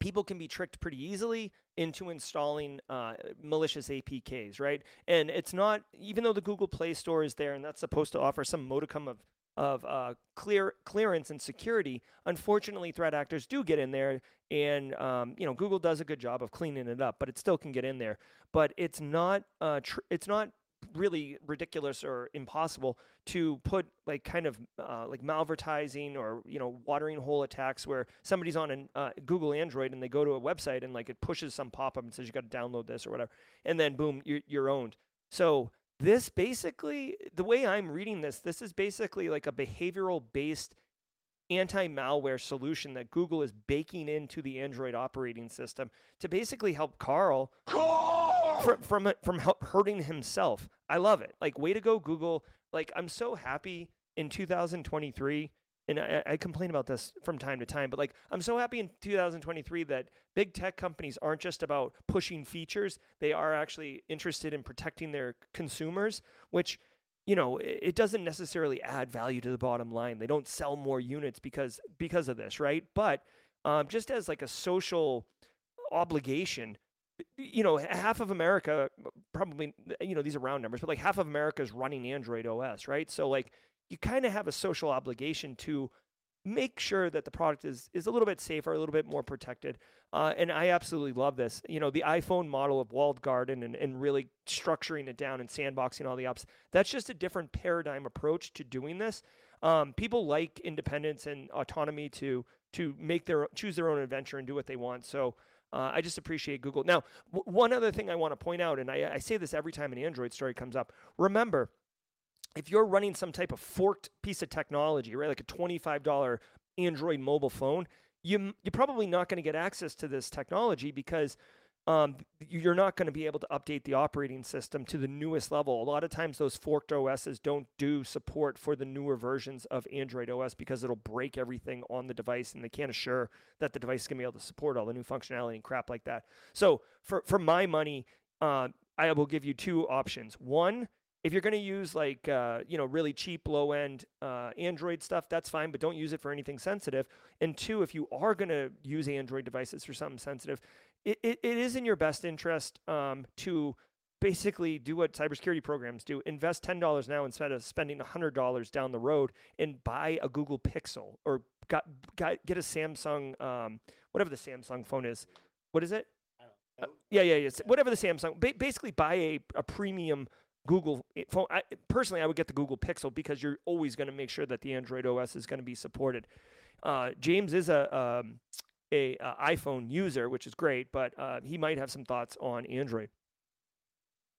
people can be tricked pretty easily into installing uh, malicious apks right? And it's not even though the google play store is there and that's supposed to offer some modicum of of uh, clear clearance and security. Unfortunately, threat actors do get in there, and um, you know Google does a good job of cleaning it up, but it still can get in there. But it's not uh, tr- it's not really ridiculous or impossible to put like kind of uh, like malvertising or you know watering hole attacks where somebody's on a uh, Google Android and they go to a website and like it pushes some pop up and says you got to download this or whatever, and then boom, you're, you're owned. So this basically, the way I'm reading this, this is basically like a behavioral based anti malware solution that Google is baking into the Android operating system to basically help Carl, Carl! From, from, from hurting himself. I love it. Like, way to go, Google. Like, I'm so happy in 2023 and I, I, complain about this from time to time, but like I'm so happy in 2023 that big tech companies aren't just about pushing features; they are actually interested in protecting their consumers, which you know it, doesn't necessarily add value to the bottom line. They don't sell more units because because of this, right? But um, just as like a social obligation, you know, half of America probably you know these are round numbers, but like half of America is running Android OS, right? So like you kind of have a social obligation to make sure that the product is is a little bit safer, a little bit more protected. Uh, and I absolutely love this. You know, the iPhone model of walled garden and, and really structuring it down and sandboxing all the apps. That's just a different paradigm approach to doing this. Um, people like independence and autonomy to to make their choose their own adventure and do what they want. So uh, I just appreciate Google. Now, w- one other thing I want to point out, and I, I say this every time an Android story comes up. Remember, if you're running some type of forked piece of technology, right, like a $25 Android mobile phone, you you're probably not going to get access to this technology because um, you're not going to be able to update the operating system to the newest level. A lot of times, those forked OSs don't do support for the newer versions of Android OS because it'll break everything on the device, and they can't assure that the device is going to be able to support all the new functionality and crap like that. So, for for my money, uh, I will give you two options. One, if you're going to use like uh, you know really cheap low end uh, android stuff that's fine but don't use it for anything sensitive. And two if you are going to use android devices for something sensitive it, it, it is in your best interest um, to basically do what cybersecurity programs do invest $10 now instead of spending $100 down the road and buy a google pixel or got, got, get a samsung um, whatever the samsung phone is. What is it? Uh, yeah yeah yeah. whatever the samsung ba- basically buy a, a premium Google phone. I, personally, I would get the Google Pixel because you're always going to make sure that the Android OS is going to be supported. Uh, James is a um, a, a, iPhone user, which is great, but uh, he might have some thoughts on Android.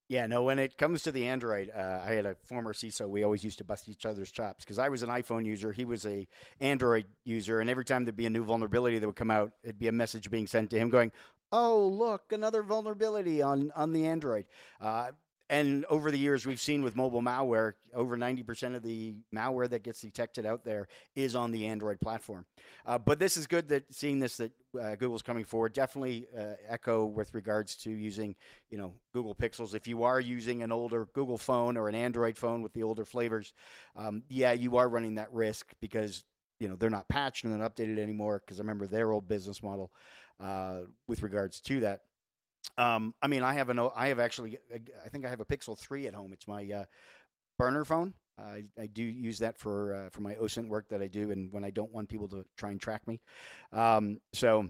Yeah, no. When it comes to the Android, uh, I had a former CISO. We always used to bust each other's chops because I was an iPhone user, he was a Android user, and every time there'd be a new vulnerability that would come out, it'd be a message being sent to him going, "Oh, look, another vulnerability on on the Android." Uh, and over the years we've seen with mobile malware over 90% of the malware that gets detected out there is on the android platform. Uh, but this is good that seeing this that uh, google's coming forward. Definitely uh, echo with regards to using you know google pixels. If you are using an older google phone or an android phone with the older flavors um, yeah you are running that risk because you know they're not patched and not updated anymore because i remember their old business model uh, with regards to that um, I mean, I have an, I have actually, I think I have a Pixel three at home. It's my uh, burner phone. I, I do use that for uh, for my OSINT work that I do, and when I don't want people to try and track me. Um, so,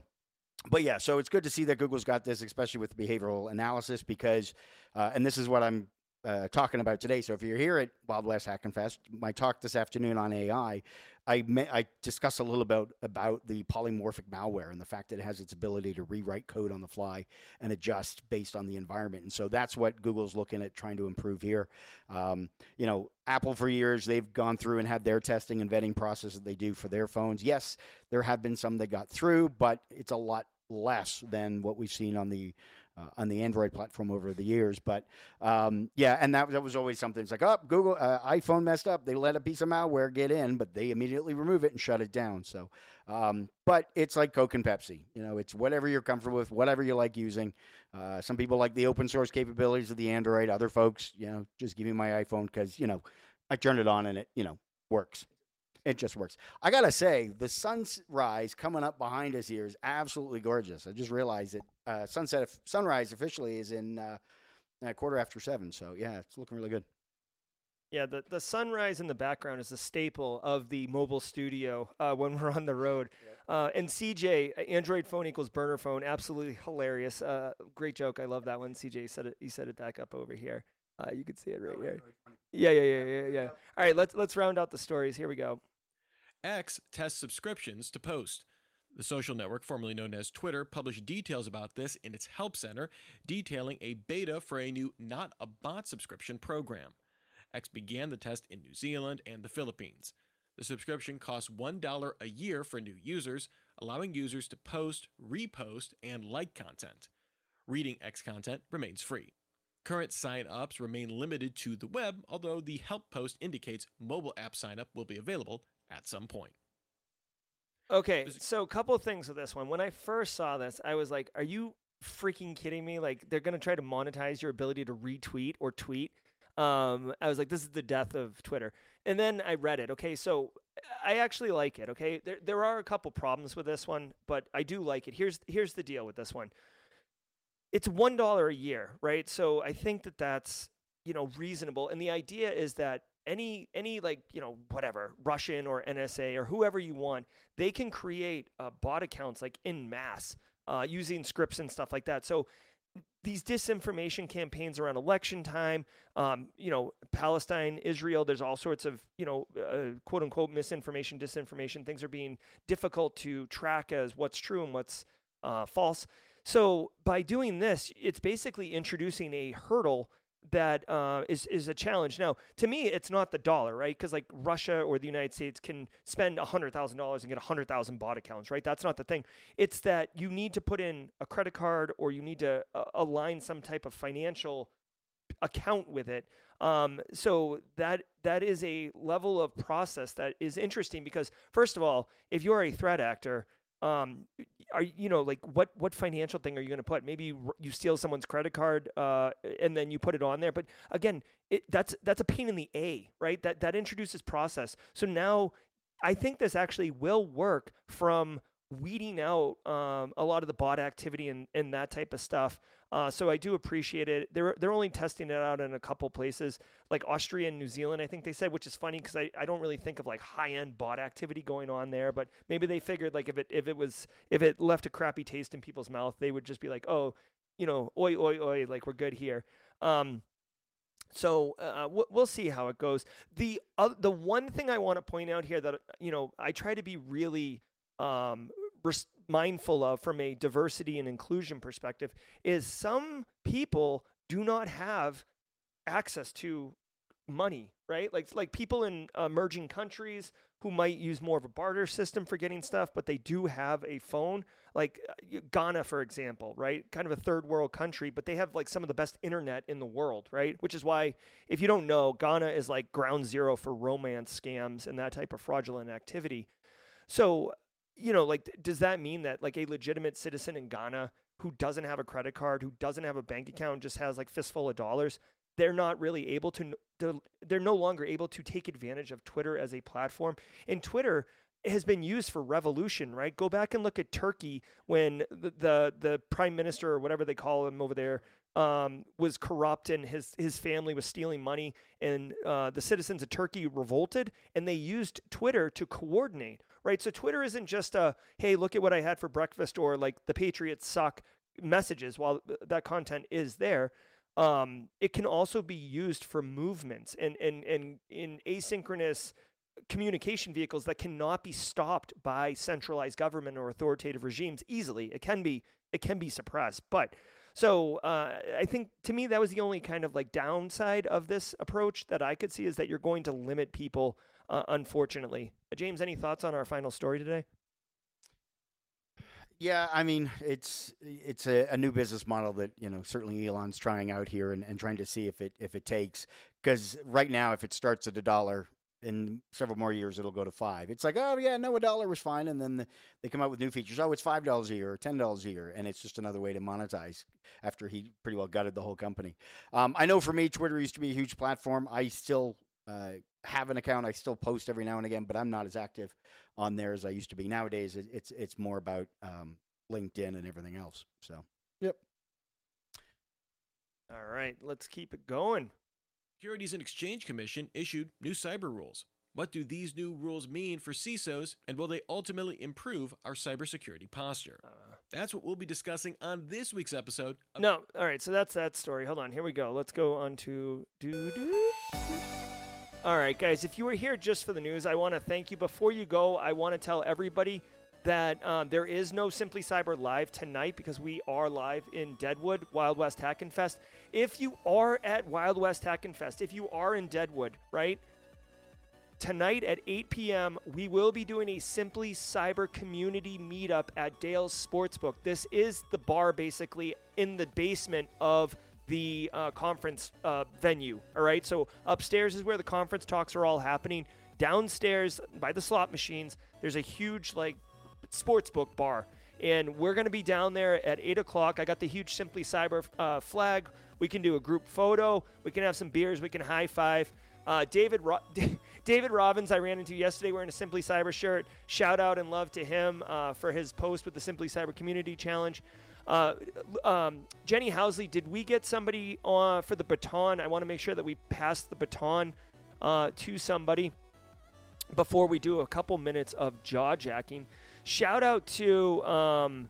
but yeah, so it's good to see that Google's got this, especially with behavioral analysis, because, uh, and this is what I'm uh, talking about today. So if you're here at Wild West Hackin' Fest, my talk this afternoon on AI, I I discuss a little about about the polymorphic malware and the fact that it has its ability to rewrite code on the fly and adjust based on the environment. And so that's what Google's looking at trying to improve here. Um, you know, Apple for years they've gone through and had their testing and vetting process that they do for their phones. Yes, there have been some that got through, but it's a lot less than what we've seen on the uh, on the Android platform over the years. But um, yeah, and that, that was always something. It's like, oh, Google uh, iPhone messed up. They let a piece of malware get in, but they immediately remove it and shut it down. So, um, but it's like Coke and Pepsi. You know, it's whatever you're comfortable with, whatever you like using. Uh, some people like the open source capabilities of the Android. Other folks, you know, just give me my iPhone because you know I turn it on and it you know works. It just works. I gotta say, the sunrise coming up behind us here is absolutely gorgeous. I just realized that uh, sunset sunrise officially is in uh, a quarter after seven. So yeah, it's looking really good. Yeah, the, the sunrise in the background is a staple of the mobile studio uh, when we're on the road. Uh, and CJ, Android phone equals burner phone, absolutely hilarious. Uh, great joke. I love that one. CJ said it. He said it back up over here. Uh, you can see it right here. Yeah, yeah, yeah, yeah, yeah. All right, let's let's round out the stories. Here we go. X tests subscriptions to Post. The social network, formerly known as Twitter, published details about this in its Help Center, detailing a beta for a new Not a Bot subscription program. X began the test in New Zealand and the Philippines. The subscription costs $1 a year for new users, allowing users to post, repost, and like content. Reading X content remains free. Current sign ups remain limited to the web, although the help post indicates mobile app sign up will be available at some point. Okay, so a couple of things with this one. When I first saw this, I was like, "Are you freaking kidding me? Like they're gonna try to monetize your ability to retweet or tweet." Um, I was like, "This is the death of Twitter." And then I read it. Okay, so I actually like it. Okay, there there are a couple problems with this one, but I do like it. Here's here's the deal with this one. It's one dollar a year, right? So I think that that's you know reasonable, and the idea is that any any like you know whatever Russian or NSA or whoever you want, they can create uh, bot accounts like in mass uh, using scripts and stuff like that. So these disinformation campaigns around election time, um, you know, Palestine, Israel, there's all sorts of, you know, uh, quote unquote misinformation, disinformation. Things are being difficult to track as what's true and what's uh, false. So by doing this, it's basically introducing a hurdle that uh, is is a challenge. Now, to me, it's not the dollar, right? Because like Russia or the United States can spend hundred thousand dollars and get hundred thousand bot accounts, right? That's not the thing. It's that you need to put in a credit card or you need to uh, align some type of financial account with it. Um, so that that is a level of process that is interesting because first of all, if you're a threat actor, um, are you know like what what financial thing are you going to put? Maybe you steal someone's credit card uh, and then you put it on there. But again, it, that's that's a pain in the a right. That that introduces process. So now I think this actually will work from weeding out um, a lot of the bot activity and, and that type of stuff. Uh, so I do appreciate it. They're they're only testing it out in a couple places, like Austria and New Zealand, I think they said, which is funny because I, I don't really think of like high end bot activity going on there. But maybe they figured like if it if it was if it left a crappy taste in people's mouth, they would just be like, oh, you know, oi oi oi, like we're good here. Um, so uh, we'll see how it goes. The uh, the one thing I want to point out here that you know I try to be really um, res- mindful of from a diversity and inclusion perspective is some people do not have access to money, right? Like like people in emerging countries who might use more of a barter system for getting stuff, but they do have a phone. Like uh, Ghana, for example, right? Kind of a third world country, but they have like some of the best internet in the world, right? Which is why, if you don't know, Ghana is like ground zero for romance scams and that type of fraudulent activity. So you know, like, does that mean that like a legitimate citizen in Ghana who doesn't have a credit card, who doesn't have a bank account, just has like fistful of dollars, they're not really able to, they're no longer able to take advantage of Twitter as a platform. And Twitter has been used for revolution, right? Go back and look at Turkey when the the, the prime minister or whatever they call him over there um, was corrupt and his his family was stealing money, and uh, the citizens of Turkey revolted, and they used Twitter to coordinate right? So Twitter isn't just a, hey, look at what I had for breakfast or like the Patriots suck messages while that content is there. Um, it can also be used for movements and, and, and in asynchronous communication vehicles that cannot be stopped by centralized government or authoritative regimes easily. It can be it can be suppressed, but so uh, I think to me that was the only kind of like downside of this approach that I could see is that you're going to limit people uh, unfortunately. Uh, James, any thoughts on our final story today? Yeah, I mean, it's it's a, a, new business model that you know certainly Elon's trying out here and, and trying to see if it if it takes. Because right now, if it starts at a dollar, in several more years it'll go to five. It's like, oh yeah, no, a dollar was fine, and then the, they come out with new features. Oh, it's five dollars a year or ten dollars a year, and it's just another way to monetize. After he pretty well gutted the whole company. Um, I know for me, Twitter used to be a huge platform. I still uh, have an account. I still post every now and again, but I'm not as active on there as I used to be. Nowadays, it, it's it's more about um, LinkedIn and everything else. So, yep. All right, let's keep it going. Securities and Exchange Commission issued new cyber rules. What do these new rules mean for CISOs, and will they ultimately improve our cybersecurity posture? Uh, that's what we'll be discussing on this week's episode. no, all right, so that's that story. Hold on, here we go. Let's go on to do do. All right, guys, if you were here just for the news, I want to thank you. Before you go, I want to tell everybody that um, there is no Simply Cyber live tonight because we are live in Deadwood, Wild West Hackin' Fest. If you are at Wild West Hackin' Fest, if you are in Deadwood, right, tonight at 8 p.m., we will be doing a Simply Cyber community meetup at Dale's Sportsbook. This is the bar basically in the basement of the uh, conference uh, venue. All right. So upstairs is where the conference talks are all happening. Downstairs by the slot machines, there's a huge like sports book bar. And we're to be down there at 8 o'clock. I got the huge Simply Cyber uh, flag. We can do a group photo. We can have some beers. We can high five. Uh, David Ro- (laughs) David Robbins, I ran into yesterday wearing a Simply Cyber shirt. Shout out and love to him uh, for his post with the Simply Cyber Community Challenge. Uh, um, Jenny Housley, did we get somebody uh, for the baton? I want to make sure that we pass the baton uh, to somebody before we do a couple minutes of jaw jacking. Shout out to um,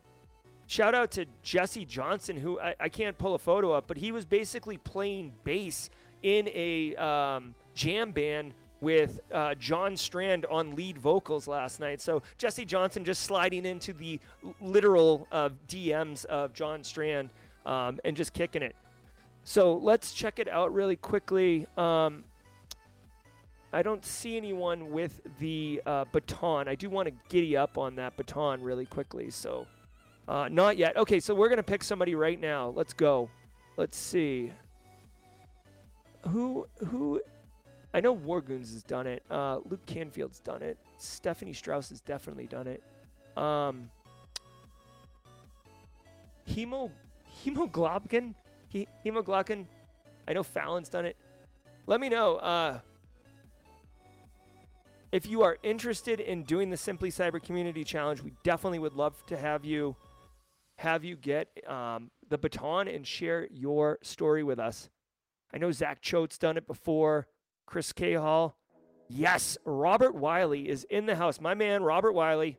shout out to Jesse Johnson, who I, I can't pull a photo up, but he was basically playing bass in a um, jam band with uh, John Strand on lead vocals last night. So Jesse Johnson just sliding into the literal uh, DMs of John Strand um, and just kicking it. So let's check it out really quickly. Um, I don't see anyone with the uh, baton. I do want to giddy up on that baton really quickly. So uh, not yet. Okay, so we're gonna pick somebody right now. Let's go. Let's see. Who who I know Wargoons has done it. Uh, Luke Canfield's done it. Stephanie Strauss has definitely done it. Um, Hemo Hemoglobin? He, hemoglobin? I know Fallon's done it. Let me know uh, if you are interested in doing the Simply Cyber Community Challenge. We definitely would love to have you have you get um, the baton and share your story with us. I know Zach Choate's done it before. Chris Cahall. Yes, Robert Wiley is in the house. My man, Robert Wiley.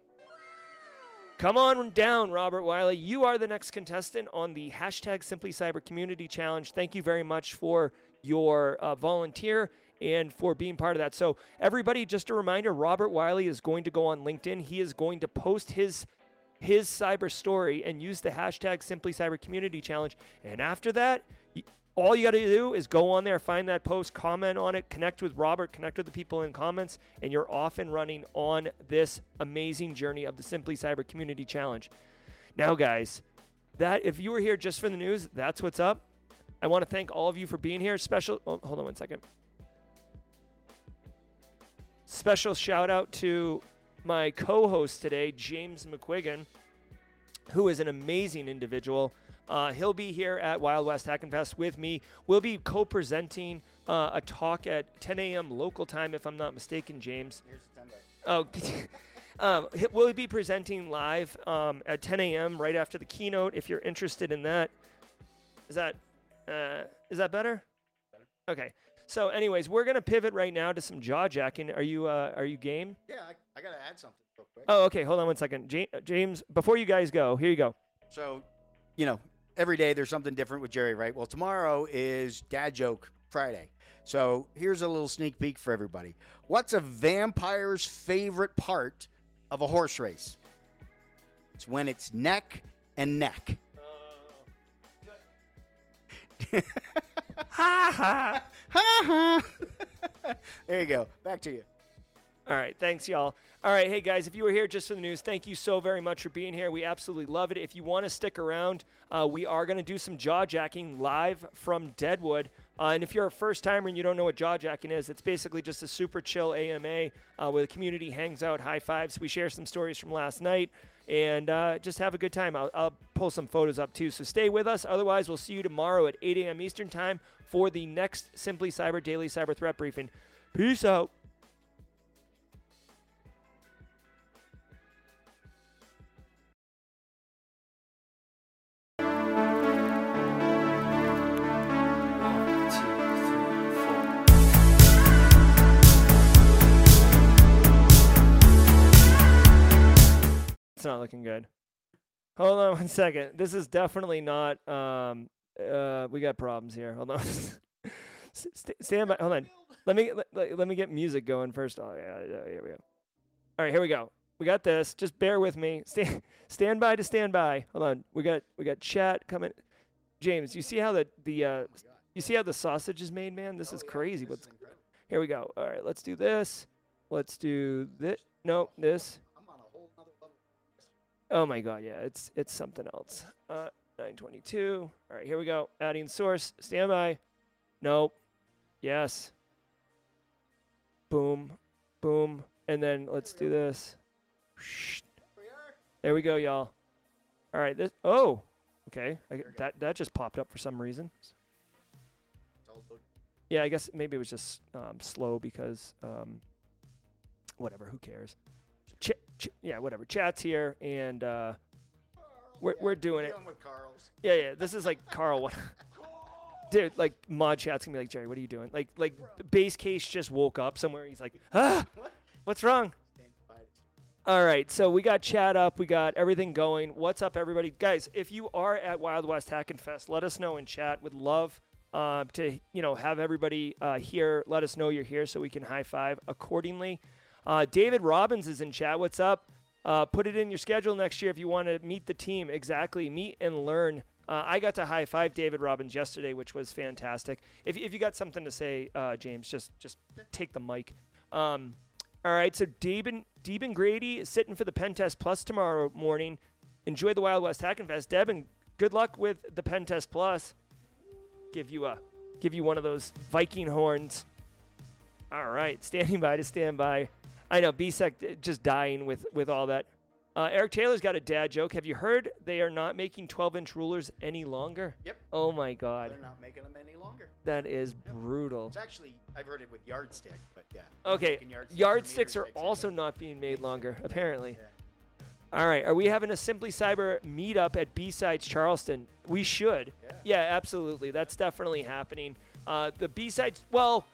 Come on down, Robert Wiley. You are the next contestant on the hashtag Simply Cyber Community Challenge. Thank you very much for your uh, volunteer and for being part of that. So, everybody, just a reminder Robert Wiley is going to go on LinkedIn. He is going to post his his cyber story and use the hashtag Simply Cyber Community Challenge. And after that, all you got to do is go on there, find that post, comment on it, connect with Robert, connect with the people in comments, and you're off and running on this amazing journey of the Simply Cyber Community Challenge. Now, guys, that if you were here just for the news, that's what's up. I want to thank all of you for being here. Special, oh, hold on one second. Special shout out to my co-host today, James McQuiggan, who is an amazing individual. Uh, he'll be here at Wild West Hackin' Fest with me. We'll be co-presenting uh, a talk at 10 a.m. local time, if I'm not mistaken, James. Here's the 10 bucks. Oh, (laughs) um, we'll be presenting live um, at 10 a.m. right after the keynote. If you're interested in that, is that uh, is that better? better? Okay. So, anyways, we're gonna pivot right now to some jaw jacking. Are you uh, are you game? Yeah, I, I got to add something real quick. Oh, okay. Hold on one second, James. Before you guys go, here you go. So, you know, every day there's something different with Jerry, right? Well, tomorrow is Dad Joke Friday. So here's a little sneak peek for everybody. What's a vampire's favorite part of a horse race? It's when it's neck and neck. Ha ha. (laughs) Ha ha. there you go. Back to you. All right, thanks, y'all. All right, hey guys, if you were here just for the news, thank you so very much for being here. We absolutely love it. If you want to stick around, uh, we are going to do some jaw jacking live from Deadwood. Uh, and if you're a first timer and you don't know what jaw jacking is, it's basically just a super chill AMA uh, where the community hangs out, high fives. We share some stories from last night and uh, just have a good time. I'll, I'll pull some photos up too. So stay with us. Otherwise, we'll see you tomorrow at 8 a.m. Eastern Time for the next Simply Cyber Daily Cyber Threat Briefing. Peace out. It's not looking good. Hold on one second. This is definitely not. Um, uh, we got problems here. Hold on. (laughs) St- stand by. Hold on. Let me let, let, me get music going first. Oh yeah, yeah, here we go. All right, here we go. We got this. Just bear with me. Stand (laughs) stand by to stand by. Hold on. We got we got chat coming. James, you see how the the uh, you see how the sausage is made, man? This is crazy. What's here we go. All right, let's do this. Let's do this. No, this. Oh my god, yeah, it's it's something else. Uh 922. All right, here we go. Adding source. Standby. Nope. Yes. Boom. Boom. And then let's do this. There we go, y'all. All right, this Oh. Okay. I, that that just popped up for some reason. Yeah, I guess maybe it was just um, slow because um, whatever, who cares? Ch- yeah, whatever. Chat's here, and uh, we're we're doing it. Yeah, yeah. This is like Carl. What? (laughs) Dude, like mod chat's gonna be like Jerry. What are you doing? Like, like base case just woke up somewhere. He's like, ah, what's wrong? All right, so we got chat up, we got everything going. What's up, everybody? Guys, if you are at Wild West Hackin' Fest, let us know in chat. Would love uh, to, you know, have everybody uh, here. Let us know you're here so we can high five accordingly. Uh, David Robbins is in chat. What's up? Uh, put it in your schedule next year if you want to meet the team. Exactly, meet and learn. Uh, I got to high five David Robbins yesterday, which was fantastic. If, if you got something to say, uh, James, just just take the mic. Um, all right, so Deben, Deben Grady is sitting for the Pen Test Plus tomorrow morning. Enjoy the Wild West Hack and Fest. Devin, good luck with the Pen Test Plus. Give you a give you one of those Viking horns. All right, standing by to stand by. I know BSEC just dying with with all that. Uh, Eric Taylor's got a dad joke. Have you heard they are not making 12 inch rulers any longer? Yep. Oh my God, They're not making them any longer. that is brutal. It's actually I've heard it with yardstick, but yeah. Okay, Making yardsticks and yardsticks meter are also not being made longer, apparently. Yeah. All right, are we having a Simply Cyber meetup at B-Sides Charleston? We should. Yeah. absolutely. That's definitely happening. Uh, the B-Sides, well,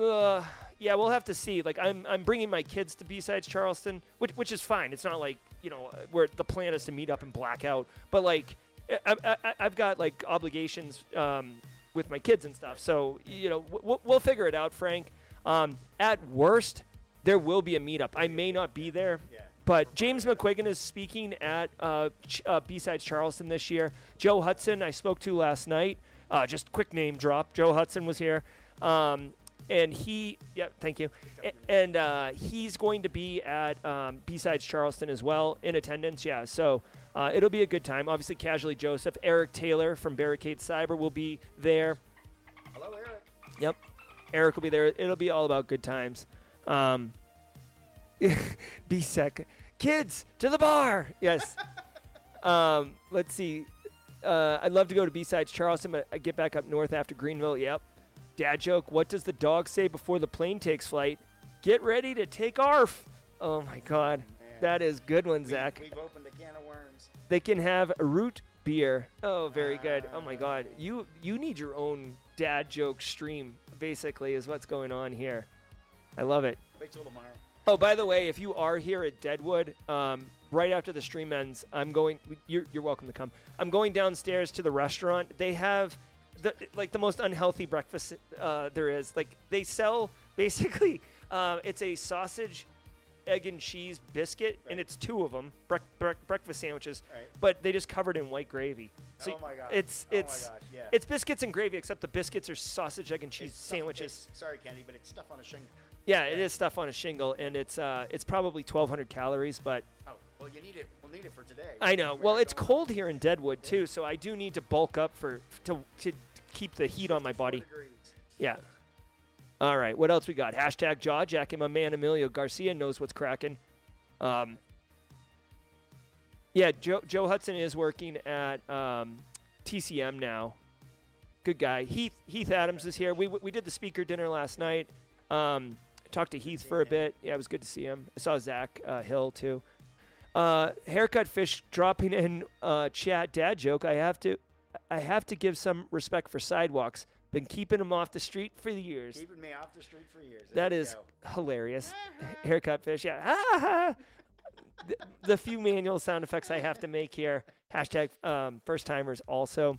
uh, yeah, we'll have to see. Like, I'm, I'm bringing my kids to B-Sides Charleston, which, which is fine. It's not like, you know, where the plan is to meet up and black out. But, like, I, I've got, like, obligations um, with my kids and stuff. So, you know, we'll, we'll figure it out, Frank. Um, at worst, there will be a meetup. I may not be there. Yeah. But James McQuiggan is speaking at uh, uh, B-Sides Charleston this year. Joe Hudson, I spoke to last night. Uh, just quick name drop. Joe Hudson was here. Um, and he, yeah, thank you. And uh, he's going to be at um, B-Sides Charleston as well in attendance. Yeah, so uh, it'll be a good time. Obviously, Casually Joseph, Eric Taylor from Barricade Cyber will be there. Hello, Eric. Yep. Eric will be there. It'll be all about good times. Um, (laughs) BSEC. Kids, to the bar. Yes. (laughs) um, let's see. Uh, I'd love to go to B-Sides Charleston, but I get back up north after Greenville. Yep. Dad joke. What does the dog say before the plane takes flight? Get ready to take off. Oh, my God. Man. That is good one, We- Zach. We've opened a can of worms. They can have root beer. Oh, very good. Oh my God, you you need your own dad joke stream. Basically, is what's going on here. I love it. Wait till tomorrow. Oh, by the way, if you are here at Deadwood, um, right after the stream ends, I'm going. You're, you're welcome to come. I'm going downstairs to the restaurant. They have the like the most unhealthy breakfast uh, there is. Like they sell (laughs) basically, uh, it's a sausage, egg and cheese biscuit, and it's two of them, brec- brec- breakfast sandwiches, Right. but they just covered in white gravy. So oh my god. it's oh it's my gosh, yeah. it's biscuits and gravy, except the biscuits are sausage, egg and cheese It's sandwiches. it's- sorry, Kenny, but it's stuff on a shingle. Yeah, it is stuff on a shingle, and it's uh, it's probably 1,200 calories, but Oh, well, you need it. We'll need it for today. I know. Well, it's cold here in Deadwood too, so I do need to bulk up for to to keep the heat on my body. Yeah. All right. What else we got? Hashtag Jaw Jack and my man Emilio Garcia knows what's cracking. Um. Yeah, Joe Joe Hudson is working at um, TCM now. Good guy. Heath Heath Adams is here. We we did the speaker dinner last night. Um, talked to Heath for a bit. Yeah, it was good to see him. I saw Zach uh, Hill too. Uh, haircut fish dropping in uh, chat dad joke. I have to, I have to give some respect for sidewalks. Been keeping them off the street for years. Keeping me off the street for years. There That is go. hilarious. (laughs) Haircut fish. Yeah. (laughs) The, the few manual sound effects I have to make here. Hashtag um, first timers also.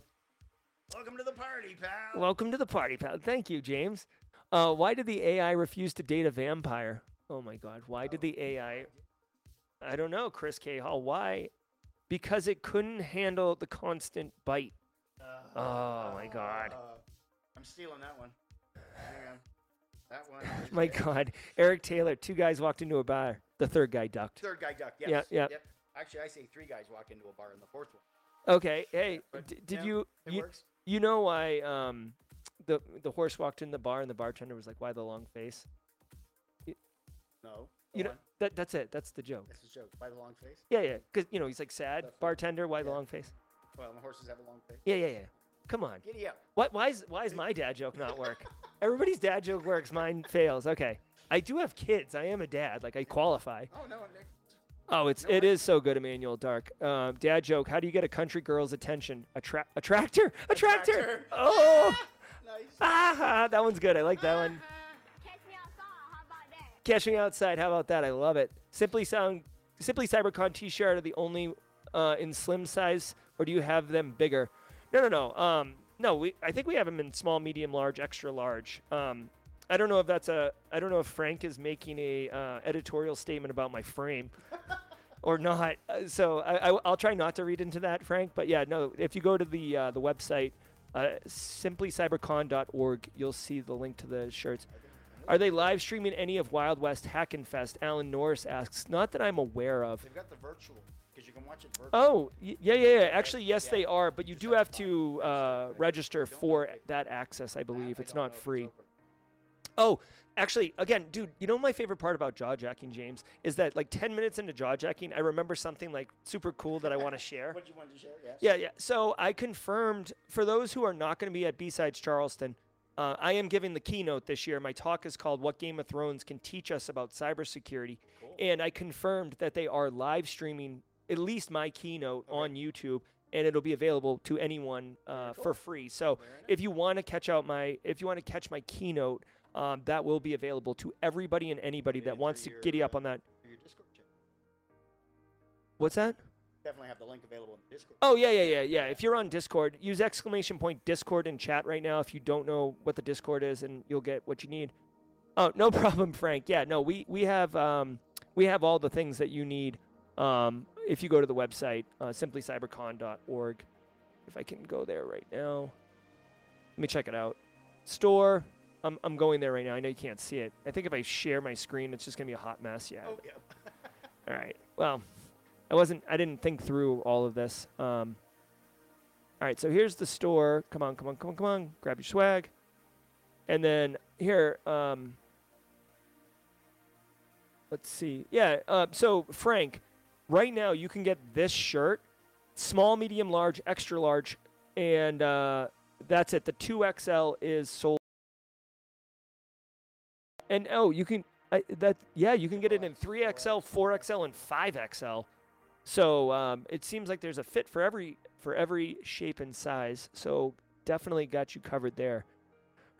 Welcome to the party, pal. Welcome to the party, pal. Thank you, James. Uh, why did the AI refuse to date a vampire? Oh my God. Why did the AI? I don't know, Chris K. Hall. Why? Because it couldn't handle the constant bite. Oh my God. Uh, I'm stealing that one. Hang on. That one. My. God. Eric Taylor. Two guys walked into a bar. The third guy ducked. Third guy ducked, Yes. Yeah, yeah. Yep. Actually, I say three guys walk into a bar in the fourth one. Okay. Hey, But, d- did yeah, you It you, works. you know why um the the horse walked in the bar and the bartender was like, "Why the long face?" No. You know on. that that's it. That's the joke. That's the joke. By the long face. Yeah, yeah. Because you know he's like sad right. bartender. Why the long face? Well, the horses have a long face. Yeah, yeah, yeah. Come on. Giddy up. What? Why is why is my dad joke not work? (laughs) Everybody's dad joke works. Mine fails. Okay. I do have kids. I am a dad. Like I qualify. Oh no, Nick. Oh, it's No, it I- is so good, Emmanuel Dark. Um, dad joke. How do you get a country girl's attention? A, tra- a (laughs) tractor? A tractor? tractor. Oh, (laughs) Nice. ah, that one's good. I like that one. Catch me outside. How about that? Catch me outside. How about that? I love it. Simply sound Simply CyberCon T-shirt are the only uh, in slim size, or do you have them bigger? No, no, no. Um, no, we. I think we have them in small, medium, large, extra large. Um, I don't know if that's a. I don't know if Frank is making a uh, editorial statement about my frame. (laughs) Or not, Uh, so I, I, will try not to read into that, Frank. But yeah, no. If you go to the uh, the website, uh, simplycybercon.org, you'll see the link to the shirts. Are they live streaming any of Wild West Hackin' Fest? Alan Norris asks. Not that I'm aware of. They've got the virtual Oh, yeah, yeah, yeah. Actually, yes, they are, but you do have to uh, register for that access, I believe. It's it's free. Oh, actually, again, dude, you know my favorite part about jaw jacking, James, is that like 10 minutes into jaw jacking, I remember something like super cool that I want to (laughs) share. What you wanted to share? Yes. Yeah, yeah. So I confirmed for those who are not going to be at B-Sides Charleston, uh, I am giving the keynote this year. My talk is called What Game of Thrones Can Teach Us About Cybersecurity. And I confirmed that they are live streaming at least my keynote on YouTube. And it'll be available to anyone uh, for free. So if you want to catch out my, if you want to catch my keynote, um, that will be available to everybody and anybody that wants to your, giddy up uh, on that. through your Discord chat. What's that? Definitely have the link available in Discord. Oh yeah, yeah, yeah, yeah. If you're on Discord, use exclamation point Discord in chat right now. If you don't know what the Discord is, and you'll get what you need. Oh, no (laughs) problem, Frank. Yeah, no, we we have um, we have all the things that you need. Um, if you go to the website, uh, simplycybercon.org. If I can go there right now, let me check it out. Store. I'm I'm going there right now. I know you can't see it. I think if I share my screen, it's just gonna be a hot mess. Yeah. Oh, yeah. (laughs) All right. Well, I wasn't. I didn't think through all of this. Um, all right. So here's the store. Come on, come on, come on, come on. Grab your swag. And then here. Um, let's see. Yeah. Uh, so Frank, right now you can get this shirt, small, medium, large, extra large, and uh, that's it. The two XL is sold. And oh, you can I, that yeah, you can get it in 3XL, 4XL, and 5XL. So um, it seems like there's a fit for every for every shape and size. So definitely got you covered there.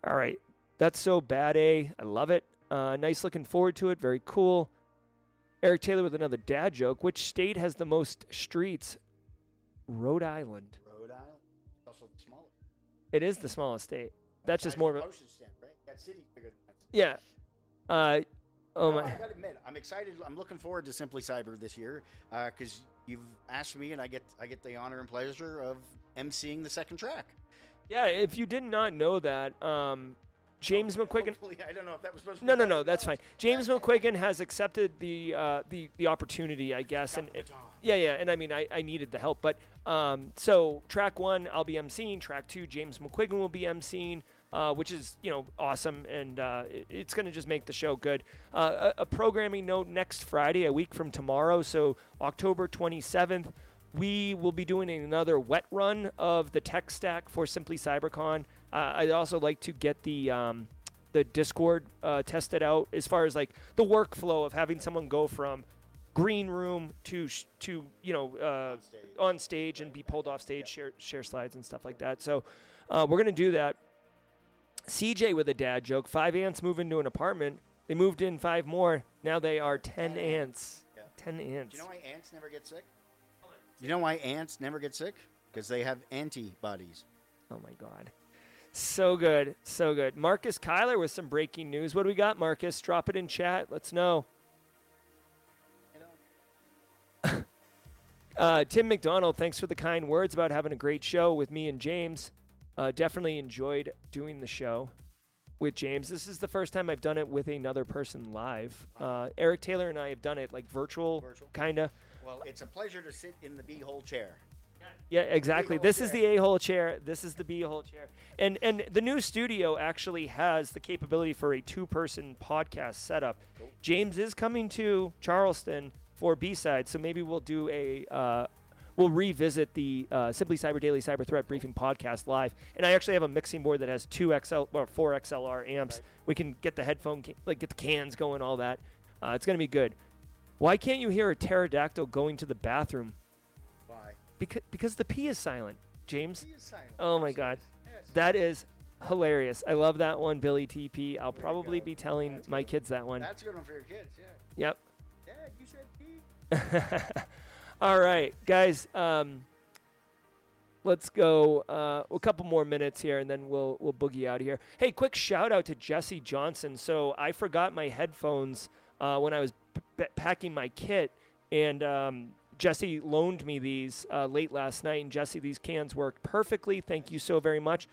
All right, that's so bad. A, I love it. Uh, nice, looking forward to it. Very cool. Eric Taylor with another dad joke. Which state has the most streets? Rhode Island. Rhode Island. It's also the smallest. It is the smallest state. That's just more of a stamp, right? That city's bigger than that. yeah. Uh, oh No, my. I gotta admit, I'm excited. I'm looking forward to Simply Cyber this year because you've asked me, and I get I get the honor and pleasure of emceeing the second track. Yeah, if you did not know that, um, James McQuiggan. Hopefully, I don't know if that was supposed to. No, no, no, that's fine. James McQuiggan has accepted the uh, the the opportunity, I guess, and it, yeah, yeah, and I mean, I, I needed the help, but um, so track one, I'll be emceeing. Track two, James McQuiggan will be emceeing. Uh, which is you know awesome, and uh, it- it's going to just make the show good. Uh, a, a programming note: next Friday, a week from tomorrow, so October 27th, we will be doing another wet run of the tech stack for Simply CyberCon. Uh, I'd also like to get the um, the Discord uh, tested out as far as like the workflow of having someone go from green room to sh- to you know uh, stage. on stage and be pulled off stage, share share slides and stuff like that. So uh, we're gonna do that. CJ with a dad joke: five ants move into an apartment. They moved in five more. Now they are ten ants. Yeah. Ten ants. Do you know why ants never get sick? You know why ants never get sick? Because they have antibodies. Oh my God. So good. So good. Marcus Kyler with some breaking news. What do we got, Marcus? Drop it in chat. Let's know. (laughs) Uh, Tim McDonald, thanks for the kind words about having a great show with me and James. Uh, definitely enjoyed doing the show with James. This is the first time I've done it with another person live. Uh, Eric Taylor and I have done it like virtual, Virtual. kind of. Well, it's a pleasure to sit in the bee-hole chair. Yeah, exactly. This is the a-hole chair. This is the b-hole chair. And and the new studio actually has the capability for a two-person podcast setup. James is coming to Charleston for B-side, so maybe we'll do a uh, we'll revisit the uh, Simply Cyber Daily Cyber Threat Briefing podcast live. And I actually have a mixing board that has two XL or four XLR amps. We can get the headphone ca- like get the cans going, all that. Uh, it's gonna be good. Why can't you hear a pterodactyl going to the bathroom? Because because the P is silent, James. Is silent. Oh my God, that is hilarious. I love that one, Billy TP. I'll There probably be telling That's my good. kids that one. That's a good one for your kids. Yeah. Yep. Dad, you said pee. (laughs) All right, guys. Um, let's go uh, a couple more minutes here, and then we'll we'll boogie out of here. Hey, quick shout out to Jesse Johnson. So I forgot my headphones uh, when I was p- p- packing my kit, and um, Jesse loaned me these uh, late last night. And Jesse, these cans worked perfectly. Thank you so very much.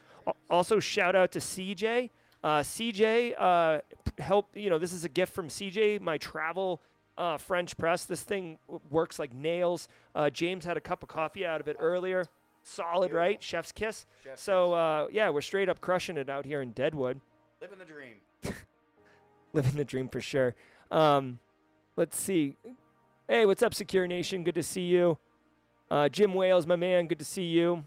Also, shout out to CJ. Uh, CJ, uh, p- help. You know, this is a gift from CJ, my travel uh, French press. This thing w- works like nails. Uh, James had a cup of coffee out of it earlier. Solid, right? Chef's kiss. Chef's so uh, yeah, we're straight up crushing it out here in Deadwood, Living the dream. (laughs) living the dream for sure. Um, let's see. Hey, what's up, Secure Nation? Good to see you. Uh, Jim Wales, my man, good to see you.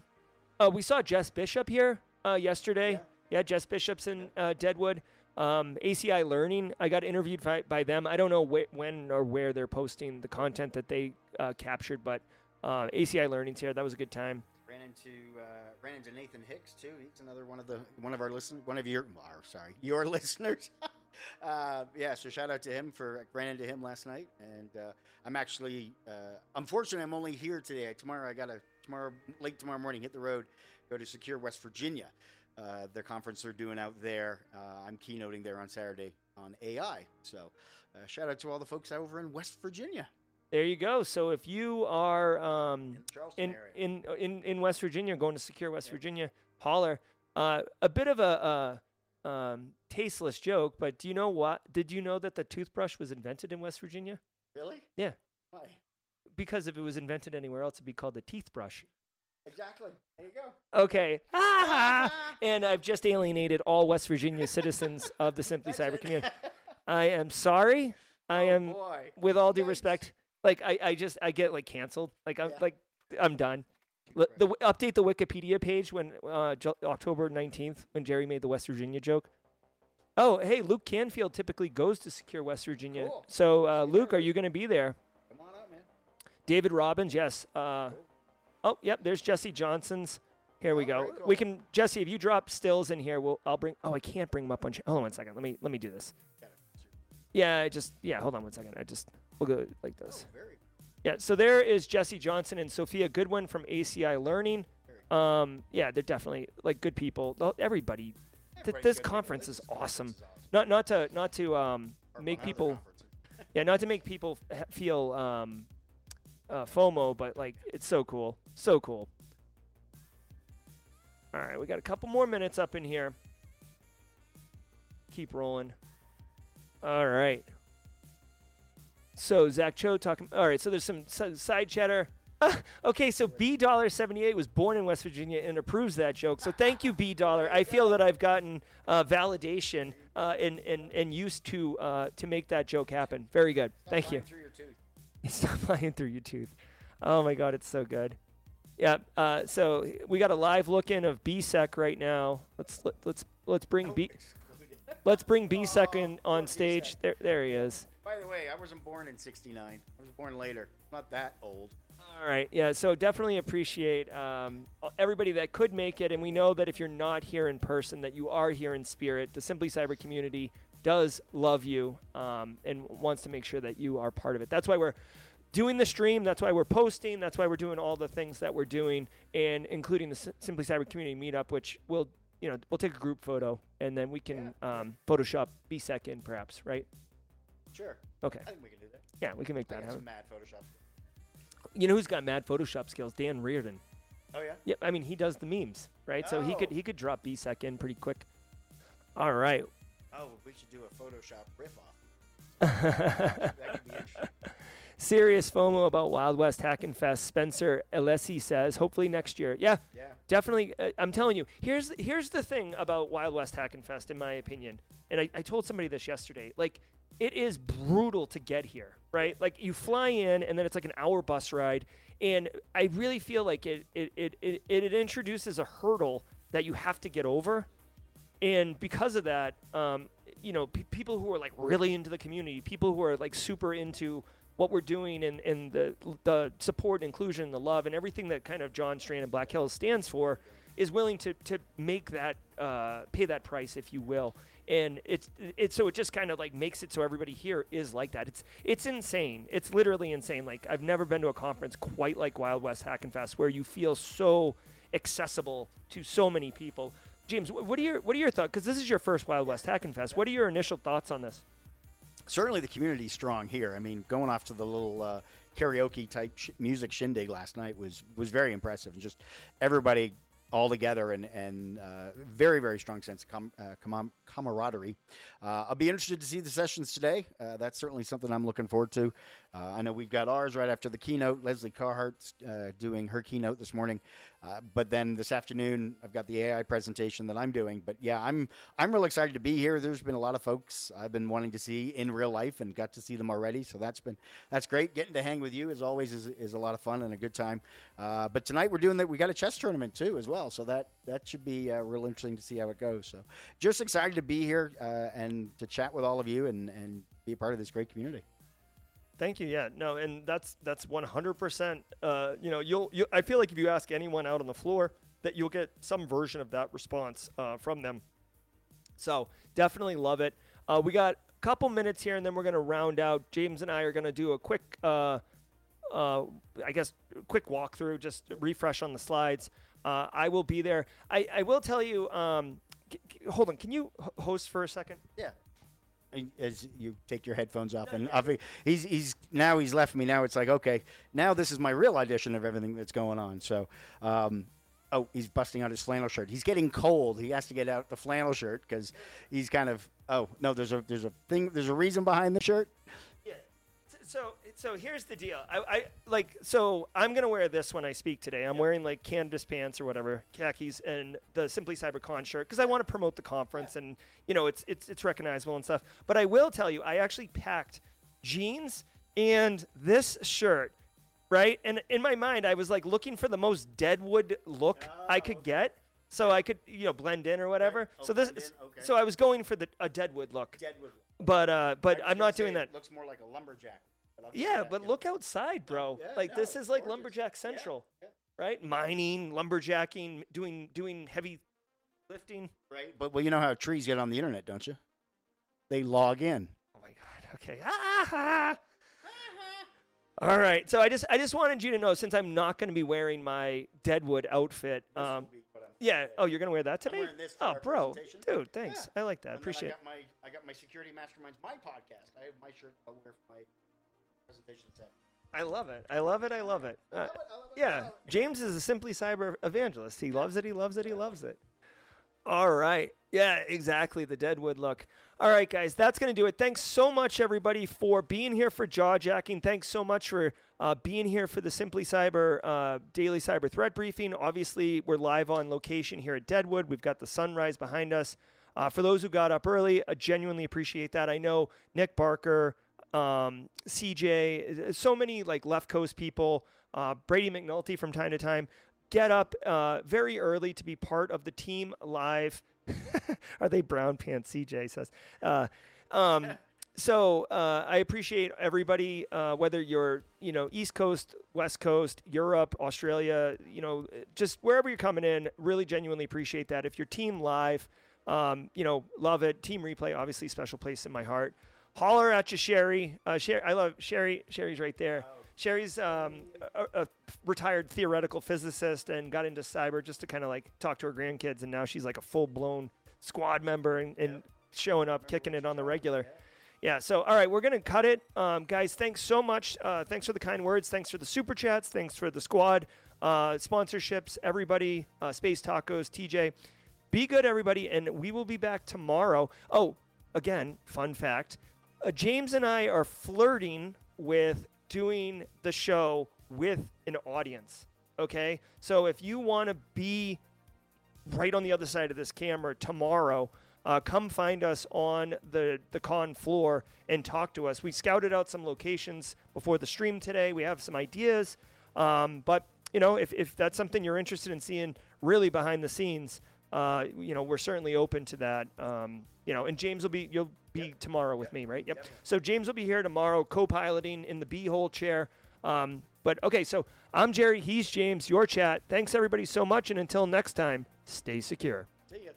Uh, we saw Jess Bishop here uh, yesterday. Yeah. Yeah, Jess Bishop's in uh, Deadwood. Um, ACI Learning, I got interviewed by, by them. I don't know wh- when or where they're posting the content that they uh, captured, but uh, ACI Learning's here. That was a good time. Ran into uh, ran into Nathan Hicks too. He's another one of the one of our listen one of your our, sorry your (laughs) listeners. Uh, yeah, so shout out to him for ran into him last night, and uh, I'm actually uh, unfortunately I'm only here today. Tomorrow I got to tomorrow late tomorrow morning hit the road, go to Secure West Virginia. Uh, their conference they're doing out there. Uh, I'm keynoting there on Saturday on AI. So uh, shout out to all the folks over in West Virginia, There you go. So if you are um, in in, in in in West Virginia, going to secure West Yeah. Virginia, holler. Uh, a bit of a, uh um, tasteless joke, but do you know what? Did you know that the toothbrush was invented in West Virginia? really? Yeah. Why? Because if it was invented anywhere else, it'd be called the teeth brush. Exactly. There you go. Okay. Ah! (laughs) and I've just alienated all West Virginia citizens of the Simply Cyber it. community. (laughs) I am sorry. I Oh, am, boy. with all due Yikes. respect, like I, I just I get like canceled. Like I'm Yeah. like I'm done. L- the update the Wikipedia page when uh, Ju- October 19th when Jerry made the West Virginia joke. Oh, hey, Luke Canfield typically goes to secure West Virginia. Cool. So, uh, Luke, are you going to be there? Come on up, man. David Robbins, yes. Uh, oh, yep. There's Jesse Johnson's. Here we Oh, go. very We can Jesse, if you drop stills in here, we'll I'll bring. Oh, I can't bring them up on. Hold on one second. Let me let me do this. Yeah, I just yeah. Hold on one second. I just we'll go like Oh, this. very. Yeah. So there is Jesse Johnson and Sophia Goodwin from ACI Learning. Um, yeah, they're definitely like good people. Everybody. Th- this conference is awesome. Not not to not to um make people yeah not to make people feel um uh, FOMO, but like it's so cool, so cool. All right, we got a couple more minutes up in here. Keep rolling. All right. So Zach Cho talking. All right, so there's some side chatter. Ah, (laughs) okay, so B Dollar seventy eight was born in West Virginia and approves that joke. So thank you, B Dollar. I feel that I've gotten uh, validation uh, and, and and used to uh, to make that joke happen. Very good. Thank you. Flying through your tooth. (laughs) It's not flying through your tooth. Oh my god, it's so good. Yeah. Uh, so we got a live look in of BSEC right now. Let's let, let's let's bring B let's bring BSEC in on stage. There there he is. By the way, I wasn't born in '69. I was born later. Not that old. All right. Yeah. So definitely appreciate um, everybody that could make it, and we know that if you're not here in person, that you are here in spirit. The Simply Cyber community does love you um, and wants to make sure that you are part of it. That's why we're doing the stream. That's why we're posting. That's why we're doing all the things that we're doing, and including the Simply Cyber community meetup, which will you know we'll take a group photo and then we can um, Photoshop BSEC in perhaps, right? Sure. Okay. I think we can do that. Yeah, we can make I that got happen. some mad Photoshop. You know who's got mad Photoshop skills? Dan Reardon. Oh yeah. Yeah, I mean he does the memes, right? So he could Oh. he could drop BSEC in pretty quick. All right. Oh, we should do a Photoshop riff off. (laughs) That could be interesting. Serious FOMO about Wild West Hackin' Fest. Spencer Alessi says, hopefully next year. Yeah, Yeah. definitely. Uh, I'm telling you, here's here's the thing about Wild West Hackin' Fest, in my opinion. And I, I told somebody this yesterday. Like, it is brutal to get here, right? Like, you fly in, and then it's like an hour bus ride. And I really feel like it it, it, it, it introduces a hurdle that you have to get over. And because of that, um, you know, pe people who are like really into the community, people who are like super into what we're doing and, and the the support, inclusion, the love, and everything that kind of John Strand and Black Hills stands for, is willing to to make that uh, pay that price, if you will. And it's it's so it just kind of like makes it so everybody here is like that. It's it's insane. It's literally insane. Like I've never been to a conference quite like Wild West Hackin' Fest where you feel so accessible to so many people. James, what are your what are your thoughts? Because this is your first Wild West Hackin' Fest. What are your initial thoughts on this? certainly the community's strong here. I mean, going off to the little uh, karaoke type sh- music shindig last night was was very impressive, and just everybody all together and and uh, very very strong sense of com- uh, com- camaraderie. Uh, I'll be interested to see the sessions today. Uh, that's certainly something I'm looking forward to. Uh, I know we've got ours right after the keynote. Lesley Carhart's uh, doing her keynote this morning, uh, but then this afternoon I've got the AI presentation that I'm doing. But yeah, I'm I'm real excited to be here. There's been a lot of folks I've been wanting to see in real life and got to see them already. So that's been that's great. Getting to hang with you as always is, is a lot of fun and a good time. Uh, but tonight we're doing that. We got a chess tournament too as well. So that that should be uh, real interesting to see how it goes. So just excited to be here uh, and to chat with all of you and and be a part of this great community. Thank you. Yeah, no, and that's that's 100%. Uh, you know, you'll you, I feel like if you ask anyone out on the floor, that you'll get some version of that response uh, from them. So definitely love it. Uh, we got a couple minutes here, and then we're gonna round out. James and I are gonna do a quick, uh, uh, I guess, quick walkthrough, just refresh on the slides. Uh, I will be there. I, I will tell you. Um, c- c- hold on. Can you host for a second? Yeah. As you take your headphones off, and he's he's now he's left me. Now it's like okay, now this is my real audition of everything that's going on. So, um, oh, he's busting out his flannel shirt. He's getting cold. He has to get out the flannel shirt because he's kind of oh no, there's a there's a thing there's a reason behind the shirt. Yeah. So so here's the deal. I, I like so I'm gonna wear this when I speak today. I'm wearing like canvas pants or whatever, khakis, and the Simply CyberCon shirt because I want to promote the conference and you know it's it's it's recognizable and stuff. But I will tell you, I actually packed jeans and this shirt. Right, and in my mind, I was like looking for the most Deadwood look I could get, so I could, you know, blend in or whatever. Oh, so this, blend in, okay. so I was going for the a Deadwood look, Deadwood. but uh, but I'm not doing that. Looks more like a lumberjack. I'll give you Yeah, but look outside, bro. Yeah, like no, this is like gorgeous. lumberjack central, yeah. right? Mining, lumberjacking, doing doing heavy lifting. Right. But well, you know how trees get on the internet, don't you? They log in. Oh my god. Okay. Ah, (laughs) All right. So I just I just wanted you to know since I'm not going to be wearing my Deadwood outfit. Um, yeah. Oh, you're going to wear that today? wearing this for Oh, bro, dude, thanks. I like that. And then Appreciate. I it. got my I got my security masterminds my podcast. I have my shirt I'll wear for my presentation set. I love it. I love it. I love it. Uh, I love it, I love it, yeah. James is a simply cyber evangelist. He loves it. He loves it. He loves it. All right. Yeah, exactly. The Deadwood look. All right, guys, that's going to do it. Thanks so much, everybody, for being here for jaw jacking. Thanks so much for uh, being here for the Simply Cyber uh, daily cyber threat briefing. Obviously, we're live on location here at Deadwood. We've got the sunrise behind us. Uh, for those who got up early, I genuinely appreciate that. I know Nick Barker, um, CJ, uh, so many like left coast people, uh, Brady McNulty from time to time get up uh, very early to be part of the team live. (laughs) Are they brown pants? CJ says. Uh, um, (laughs) so uh, I appreciate everybody, uh, whether you're you know East Coast, West Coast, Europe, Australia, you know, just wherever you're coming in. Really genuinely appreciate that. If you're team live, um, you know, love it. Team replay, obviously, special place in my heart. Holler at you, Sherry. Uh, Sherry, I love Sherry. Sherry's right there. Sherry's um, a, a retired theoretical physicist and got into cyber just to kind of like talk to her grandkids, and now she's like a full blown squad member and, and showing up, kicking it on the regular. Yeah. So, all right, we're gonna cut it, um, guys. Thanks so much. Uh, thanks for the kind words. Thanks for the super chats. Thanks for the squad uh, sponsorships. Everybody, uh, Space Tacos, TJ. Be good, everybody, and we will be back tomorrow. Oh, again, fun fact: uh, James and I are flirting with doing the show with an audience. Okay, so if you want to be right on the other side of this camera tomorrow. Uh, come find us on the, the con floor and talk to us. We scouted out some locations before the stream today. We have some ideas. Um, but, you know, if, if that's something you're interested in seeing really behind the scenes, uh, you know, we're certainly open to that. Um, you know, and James will be, you'll be tomorrow with me, right? Yep. So James will be here tomorrow co piloting in the B hole chair. Um, but okay, so I'm Jerry. He's James. Your chat. Thanks everybody so much, and until next time, stay secure. See ya.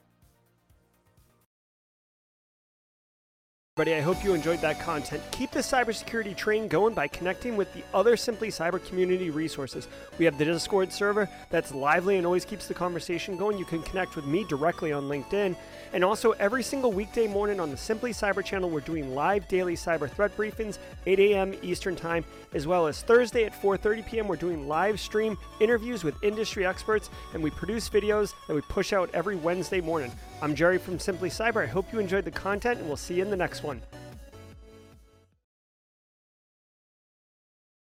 Everybody, I hope you enjoyed that content. Keep the cybersecurity train going by connecting with the other Simply Cyber community resources. We have the Discord server that's lively and always keeps the conversation going. You can connect with me directly on LinkedIn. And also, every single weekday morning on the Simply Cyber channel, we're doing live daily cyber threat briefings, 8 a.m. Eastern Time, as well as Thursday at 4:30 p.m. We're doing live stream interviews with industry experts, and we produce videos that we push out every Wednesday morning. I'm Jerry from Simply Cyber. I hope you enjoyed the content, and we'll see you in the next one.